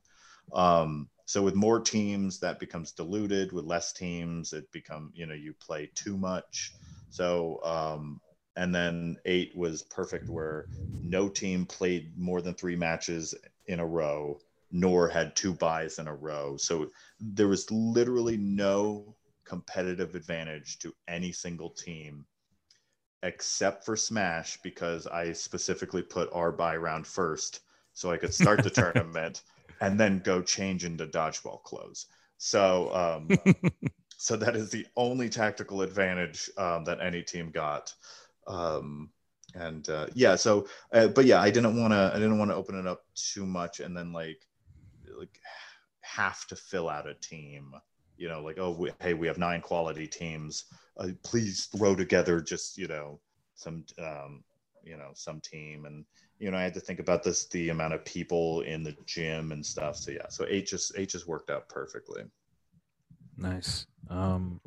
um so with more teams that becomes diluted. With less teams it become you know you play too much. So um and then eight was perfect where no team played more than three matches in a row nor had two buys in a row. So there was literally no competitive advantage to any single team except for Smash because I specifically put our buy round first so I could start the tournament and then go change into dodgeball clothes. So, um, so that is the only tactical advantage um, that any team got. Um, and uh, yeah, so uh, but yeah, I didn't want to I didn't want to open it up too much and then like like have to fill out a team you know, like, oh, we, hey, we have nine quality teams. Uh, please throw together just, you know, some, um, you know, some team. And, you know, I had to think about this, the amount of people in the gym and stuff. So yeah, so eight just, eight just worked out perfectly. Nice. Um,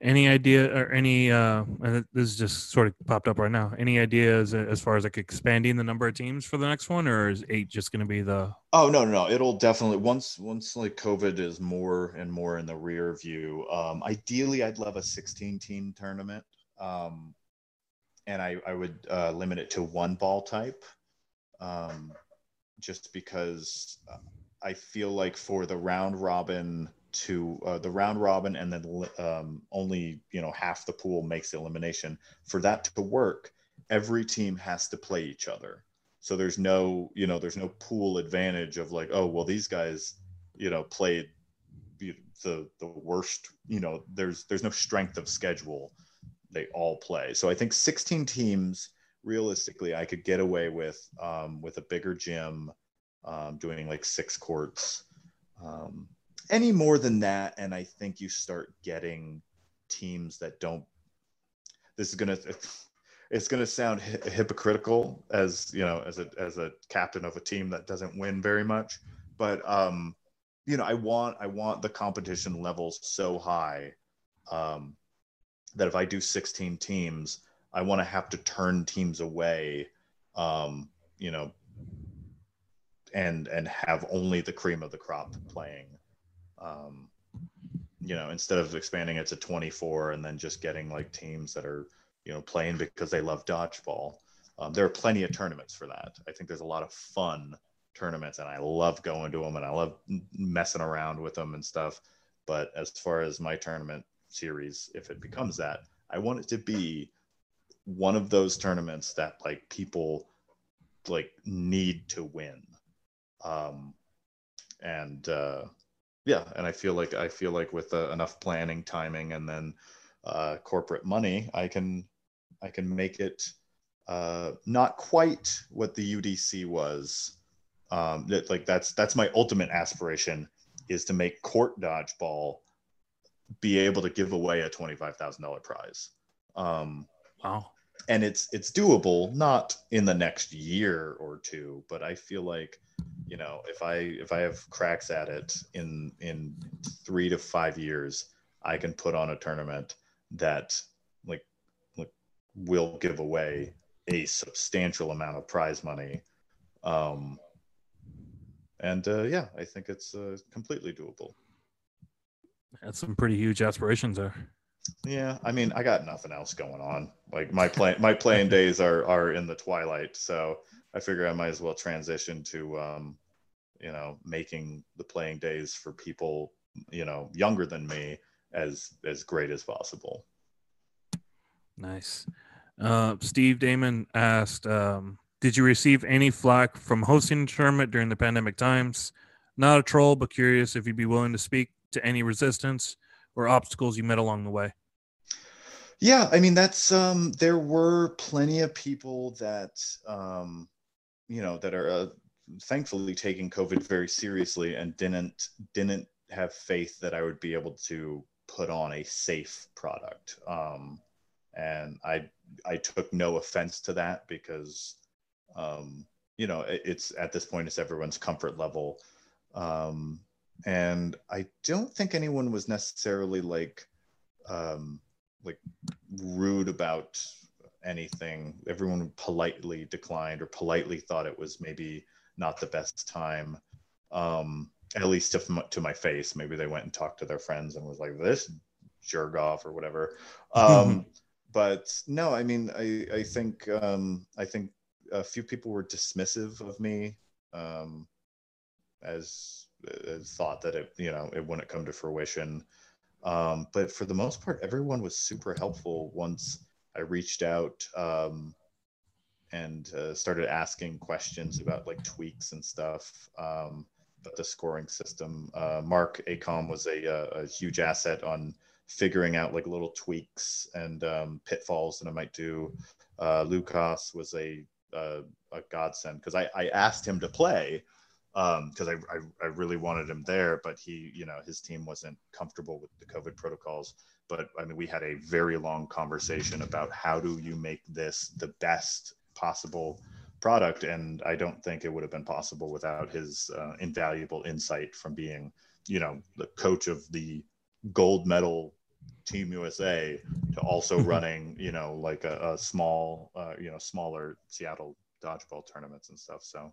any idea or any uh this just sort of popped up right now any ideas as far as like expanding the number of teams for the next one or is eight just going to be the oh no, no no it'll definitely once once like covid is more and more in the rear view um ideally i'd love a 16 team tournament um and i i would uh limit it to one ball type um just because i feel like for the round robin to uh, the round robin and then um, only you know half the pool makes the elimination for that to work every team has to play each other. So there's no you know there's no pool advantage of like oh well these guys you know played the the worst you know there's there's no strength of schedule they all play so i think 16 teams realistically i could get away with um, with a bigger gym um, doing like six courts um, any more than that, and I think you start getting teams that don't. This is gonna. It's to sound hi- hypocritical as you know, as a as a captain of a team that doesn't win very much, but um, you know, I want I want the competition levels so high um, that if I do 16 teams, I want to have to turn teams away, um, you know, and and have only the cream of the crop playing. Um, you know, instead of expanding it to 24 and then just getting like teams that are, you know, playing because they love dodgeball. Um, there are plenty of tournaments for that. I think there's a lot of fun tournaments and I love going to them and I love messing around with them and stuff. But as far as my tournament series, if it becomes that, I want it to be one of those tournaments that like people like need to win. Um, and uh, yeah, and I feel like I feel like with uh, enough planning, timing, and then uh, corporate money, I can I can make it uh, not quite what the UDC was um, that like that's that's my ultimate aspiration is to make court dodgeball be able to give away a $25,000 prize. Um, wow. And it's it's doable, not in the next year or two, but I feel like, you know, if I if I have cracks at it in in three to five years, I can put on a tournament that like like will give away a substantial amount of prize money. Um, and uh, yeah, I think it's uh, completely doable. That's some pretty huge aspirations there. Yeah, I mean, I got nothing else going on. Like my play, my playing days are are in the twilight, so I figure I might as well transition to, um, you know, making the playing days for people, you know, younger than me as as great as possible. Nice. Uh, Steve Damon asked, um, did you receive any flack from hosting the tournament during the pandemic times? Not a troll, but curious if you'd be willing to speak to any resistance or obstacles you met along the way. Yeah, I mean that's um there were plenty of people that um you know that are uh, thankfully taking covid very seriously and didn't didn't have faith that I would be able to put on a safe product. Um and I I took no offense to that because um, you know it, it's at this point it's everyone's comfort level um, and i don't think anyone was necessarily like um, like rude about anything. Everyone politely declined or politely thought it was maybe not the best time um, at least to, to my face. Maybe they went and talked to their friends and was like this jerk off or whatever. Um, but no i mean i i think um, i think a few people were dismissive of me um, as, as, thought that it you know it wouldn't come to fruition. Um, but for the most part everyone was super helpful once i reached out um, and uh, started asking questions about like tweaks and stuff um, but the scoring system. Uh, mark acom was a, a, a, huge asset on figuring out like little tweaks and um, pitfalls that i might do. Uh, lucas was a a, a godsend because I, I asked him to play because um, I, I, I really wanted him there, but he you know his team wasn't comfortable with the COVID protocols. But I mean, we had a very long conversation about how do you make this the best possible product, and I don't think it would have been possible without his uh, invaluable insight from being you know the coach of the gold medal Team USA to also mm-hmm. running, you know, like a, a small, uh, you know, smaller Seattle dodgeball tournaments and stuff. So,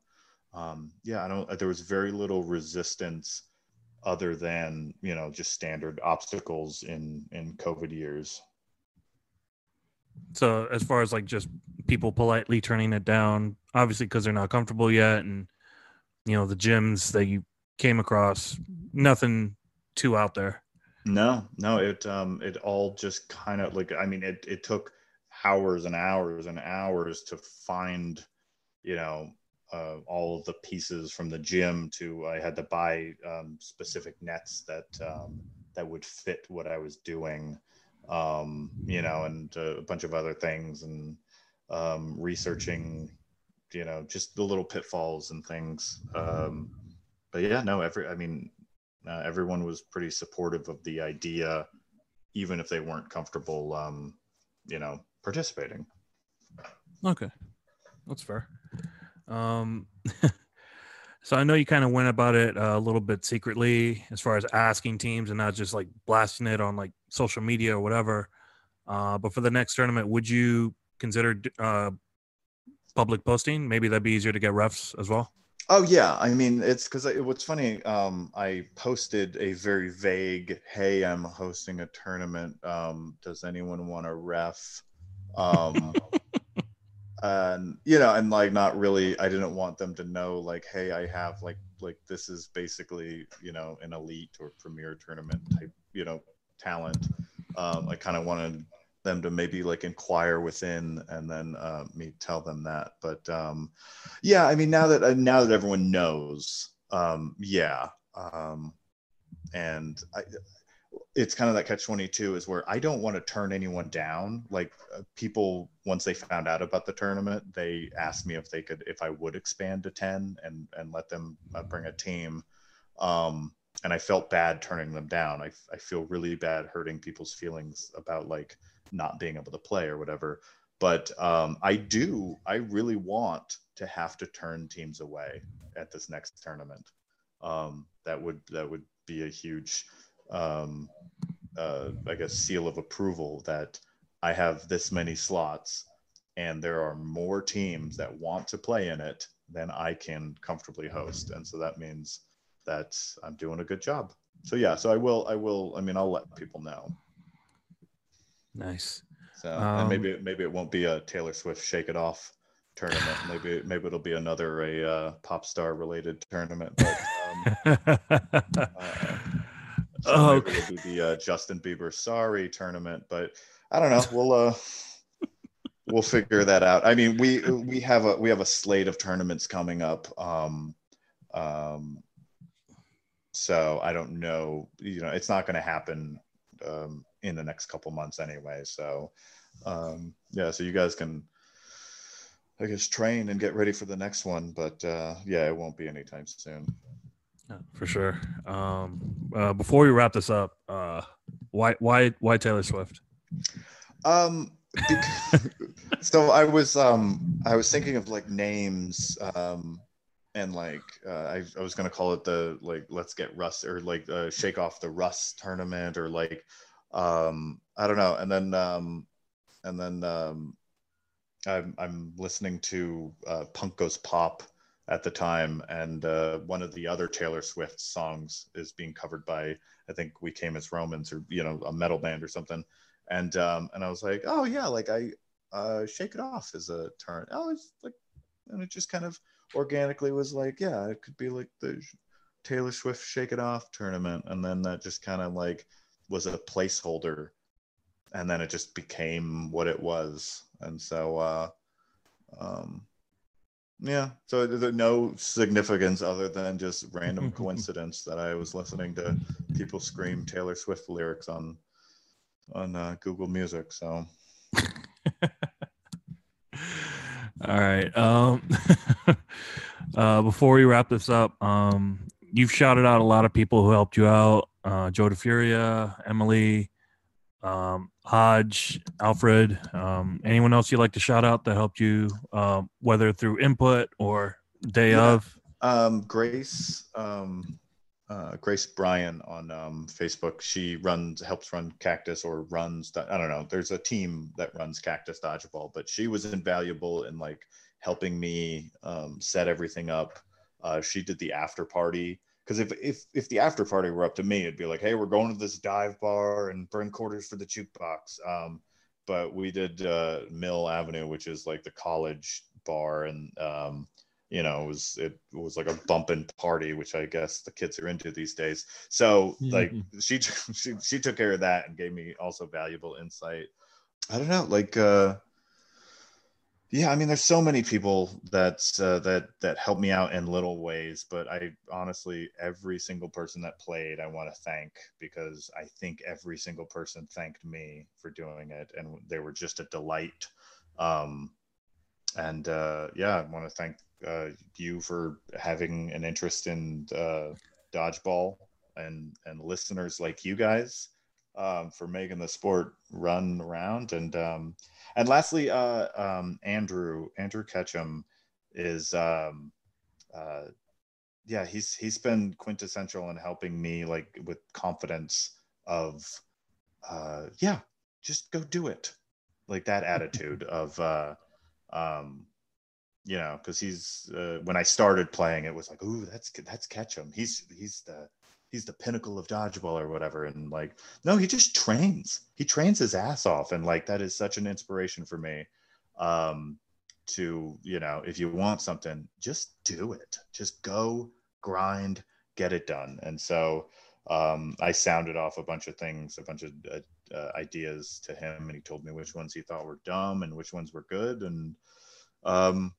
um, yeah, I don't. There was very little resistance, other than you know just standard obstacles in in COVID years. So, as far as like just people politely turning it down, obviously because they're not comfortable yet, and you know the gyms that you came across, nothing too out there. No, no, it um it all just kind of like I mean it it took hours and hours and hours to find, you know, uh, all the pieces from the gym to I had to buy um, specific nets that um, that would fit what I was doing, um, you know, and uh, a bunch of other things and um, researching, you know, just the little pitfalls and things. Um, but yeah, no, every I mean, uh, everyone was pretty supportive of the idea, even if they weren't comfortable, um, you know, participating. Okay, that's fair. Um, So I know you kind of went about it uh, a little bit secretly as far as asking teams and not just like blasting it on like social media or whatever. Uh, but for the next tournament, would you consider uh, public posting? Maybe that'd be easier to get refs as well. Oh yeah, I mean it's because what's funny. Um, I posted a very vague, "Hey, I'm hosting a tournament. Um, does anyone want a ref?" Um, and you know and like not really i didn't want them to know like hey i have like like this is basically you know an elite or premier tournament type you know talent. Um i kind of wanted them to maybe like inquire within and then uh, me tell them that. But um yeah i mean now that uh, now that everyone knows um yeah um and i it's kind of that catch 22 is where I don't want to turn anyone down. Like uh, people, once they found out about the tournament, they asked me if they could, if I would expand to 10 and, and let them uh, bring a team. Um, and I felt bad turning them down. I, I feel really bad hurting people's feelings about like not being able to play or whatever. But um, I do, I really want to have to turn teams away at this next tournament. Um, that would, that would be a huge, um, uh, I guess, seal of approval that I have this many slots and there are more teams that want to play in it than I can comfortably host. And so that means that I'm doing a good job. So yeah, so I will, I will, I mean, I'll let people know. Nice. So um, and maybe maybe it won't be a Taylor Swift Shake It Off tournament. Maybe maybe it'll be another a uh, pop star related tournament. But, um, uh, so oh, okay. be the uh, Justin Bieber Sorry tournament, but I don't know. We'll uh, we'll figure that out. I mean, we we have a we have a slate of tournaments coming up. Um, um, so I don't know. You know, it's not going to happen um, in the next couple months anyway. So um, yeah, so you guys can. I guess train and get ready for the next one, but uh, yeah, it won't be anytime soon. Yeah, for sure. Um, uh, before we wrap this up, uh, why why why Taylor Swift? Um, because, so I was um I was thinking of like names um and like uh, I, I was gonna call it the like let's get Russ or like uh, shake off the Russ tournament or like um I don't know and then um and then um I'm I'm listening to uh, Punk Goes Pop at the time, and uh, one of the other Taylor Swift songs is being covered by I think We Came as Romans or you know a metal band or something, and um, and I was like, oh yeah, like I uh, Shake It Off is a turn. Oh, it's like, and it just kind of organically was like, yeah, it could be like the Taylor Swift Shake It Off tournament, and then that just kind of like was a placeholder, and then it just became what it was, and so. Uh, um, yeah. So there's no significance other than just random coincidence that I was listening to people scream Taylor Swift lyrics on on uh, Google Music. So. All right. Um, uh, before we wrap this up, um, you've shouted out a lot of people who helped you out. Uh, Joe DeFuria, Emily, um, Hodge, Alfred, um, anyone else you'd like to shout out that helped you, uh, whether through input or day yeah. of? Um, Grace, um, uh, Grace Bryan on um, Facebook. She runs, helps run Cactus or runs. I don't know. There's a team that runs Cactus Dodgeball, but she was invaluable in like helping me um, set everything up. Uh, she did the after party because if if if the after party were up to me, it'd be like, hey, we're going to this dive bar and burn quarters for the jukebox. Um, but we did uh, Mill Avenue, which is like the college bar, and um, you know, it was it was like a bumping party, which I guess the kids are into these days. So like mm-hmm. she she she took care of that and gave me also valuable insight. I don't know, like uh yeah i mean there's so many people that uh, that that help me out in little ways but i honestly every single person that played i want to thank because i think every single person thanked me for doing it and they were just a delight. Um, and uh, yeah i want to thank uh, you for having an interest in uh, dodgeball and and listeners like you guys um, for making the sport run around and um, and lastly, uh, um, Andrew Andrew Ketchum is um, uh, yeah, he's he's been quintessential in helping me like with confidence of uh yeah, just go do it. Like that attitude of uh um you know, because he's uh, when I started playing, it was like, ooh, that's that's Ketchum. He's he's the he's the pinnacle of dodgeball or whatever. And like, no, he just trains. He trains his ass off, and like that is such an inspiration for me. Um, to you know, if you want something, just do it. Just go grind, get it done. And so um, I sounded off a bunch of things, a bunch of uh, uh, ideas to him, and he told me which ones he thought were dumb and which ones were good. And um,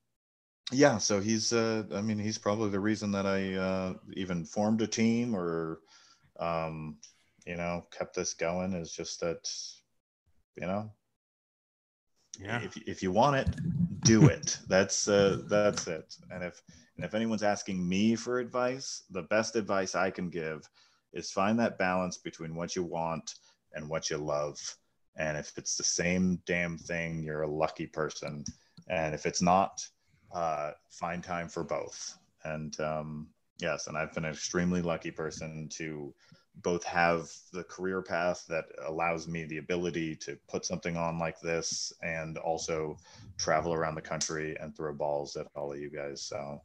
yeah, so he's, uh, I mean, he's probably the reason that I uh, even formed a team or, um, you know, kept this going is just that, you know, yeah. If, if you want it, do it. that's uh, that's it. And if and if anyone's asking me for advice, the best advice I can give is find that balance between what you want and what you love. And if it's the same damn thing, you're a lucky person. And if it's not, uh, find time for both. And um, yes, and I've been an extremely lucky person to both have the career path that allows me the ability to put something on like this and also travel around the country and throw balls at all of you guys. So,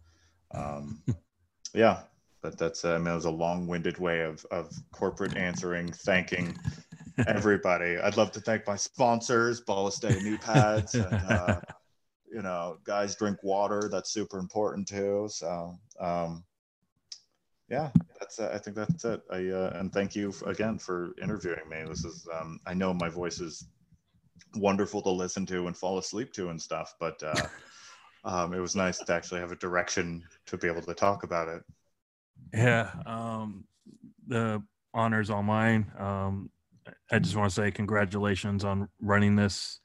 um, yeah, but that's, uh, I mean, it was a long winded way of, of corporate answering, thanking everybody. I'd love to thank my sponsors, Ballast New Pads, and, uh, you know, guys drink water. That's super important too. So, um, yeah, that's uh, I think that's it. I uh, and thank you again for interviewing me. This is um, I know my voice is wonderful to listen to and fall asleep to and stuff, but uh, um, it was nice to actually have a direction to be able to talk about it. Yeah, um, the honors all mine. Um, I just want to say congratulations on running this.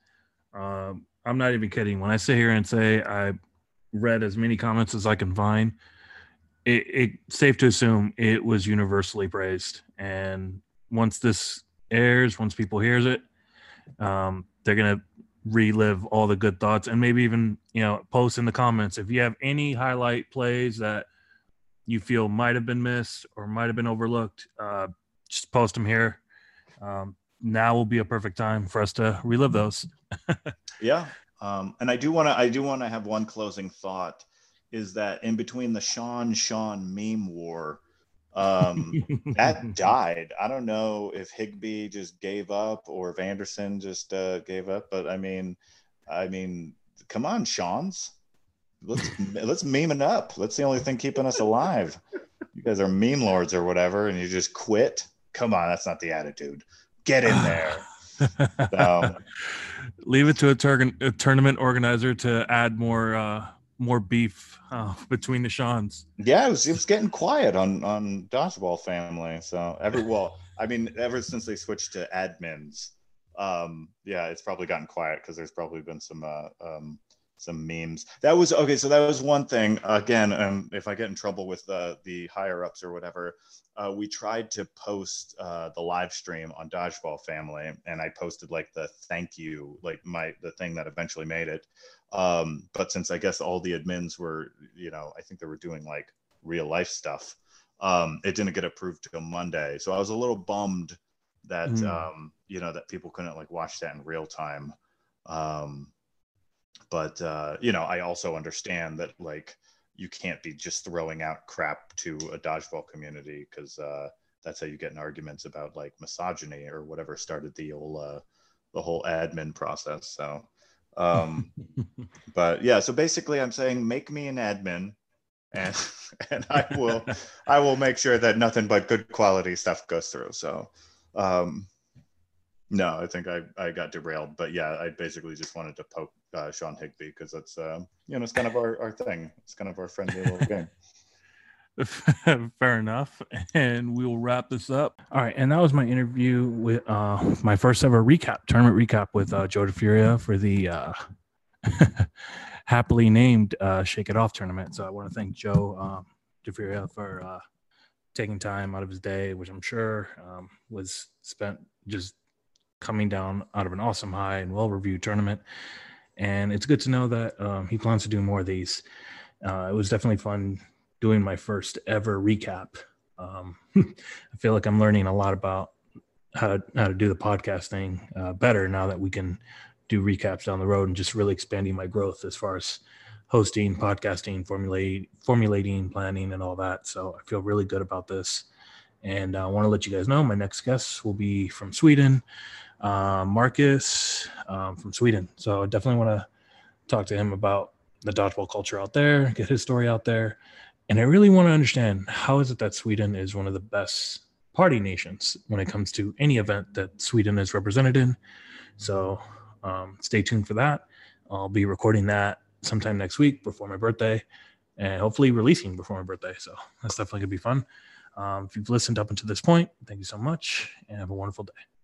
Um, I'm not even kidding when I sit here and say I read as many comments as I can find it, it safe to assume it was universally praised. And once this airs, once people hears it, um, they're gonna relive all the good thoughts and maybe even you know post in the comments if you have any highlight plays that you feel might have been missed or might have been overlooked. Uh, just post them here. Um, now will be a perfect time for us to relive those. Yeah, um, and I do want to I do want to have one closing thought is that in between the Sean Sean meme war, um, that died. I don't know if Higby just gave up or if Anderson just uh, gave up, but I mean, I mean, come on, Sean's. Let's let's meme it up. That's the only thing keeping us alive. You guys are meme lords or whatever, and you just quit. Come on, that's not the attitude. Get in there. So, Leave it to a, tur- a, tournament organizer to add more uh, more beef uh, between the Sean's. Yeah, it was, it was getting quiet on on Dodgeball Family. So every well, I mean, ever since they switched to admins, um, yeah, it's probably gotten quiet because there's probably been some uh, um, some memes. That was okay. So that was one thing. Again, um, if I get in trouble with the the higher ups or whatever, uh, we tried to post uh, the live stream on Dodgeball Family, and I posted like the thank you, like my the thing that eventually made it. Um, but since I guess all the admins were, you know, I think they were doing like real life stuff, um, it didn't get approved till Monday. So I was a little bummed that mm. um, you know that people couldn't like watch that in real time. Um, but uh, you know, I also understand that like you can't be just throwing out crap to a dodgeball community because uh, that's how you get in arguments about like misogyny or whatever started the whole uh, the whole admin process. So um, but yeah, so basically, I'm saying make me an admin, and and I will I will make sure that nothing but good quality stuff goes through. So, um, no, I think I I got derailed, but yeah, I basically just wanted to poke uh, Sean Higby because that's uh, you know it's kind of our our thing. It's kind of our friendly little game. Fair enough. And we will wrap this up. All right. And that was my interview with uh, my first ever recap, tournament recap with uh, Joe DeFuria for the uh, happily named uh, Shake It Off tournament. So I want to thank Joe um, DeFuria for uh, taking time out of his day, which I'm sure um, was spent just coming down out of an awesome high and well reviewed tournament. And it's good to know that um, he plans to do more of these. Uh, it was definitely fun doing my first ever recap. Um, I feel like I'm learning a lot about how to how to do the podcasting uh, better now that we can do recaps down the road and just really expanding my growth as far as hosting, podcasting, formulate, formulating, planning, and all that. So I feel really good about this. And I want to let you guys know my next guest will be from Sweden, uh, Marcus um, from Sweden. So I definitely want to talk to him about the dodgeball culture out there, get his story out there. And I really want to understand how is it that Sweden is one of the best party nations when it comes to any event that Sweden is represented in. So um, stay tuned for that. I'll be recording that sometime next week before my birthday and hopefully releasing before my birthday. So that's definitely going to be fun. Um, if you've listened up until this point, thank you so much and have a wonderful day.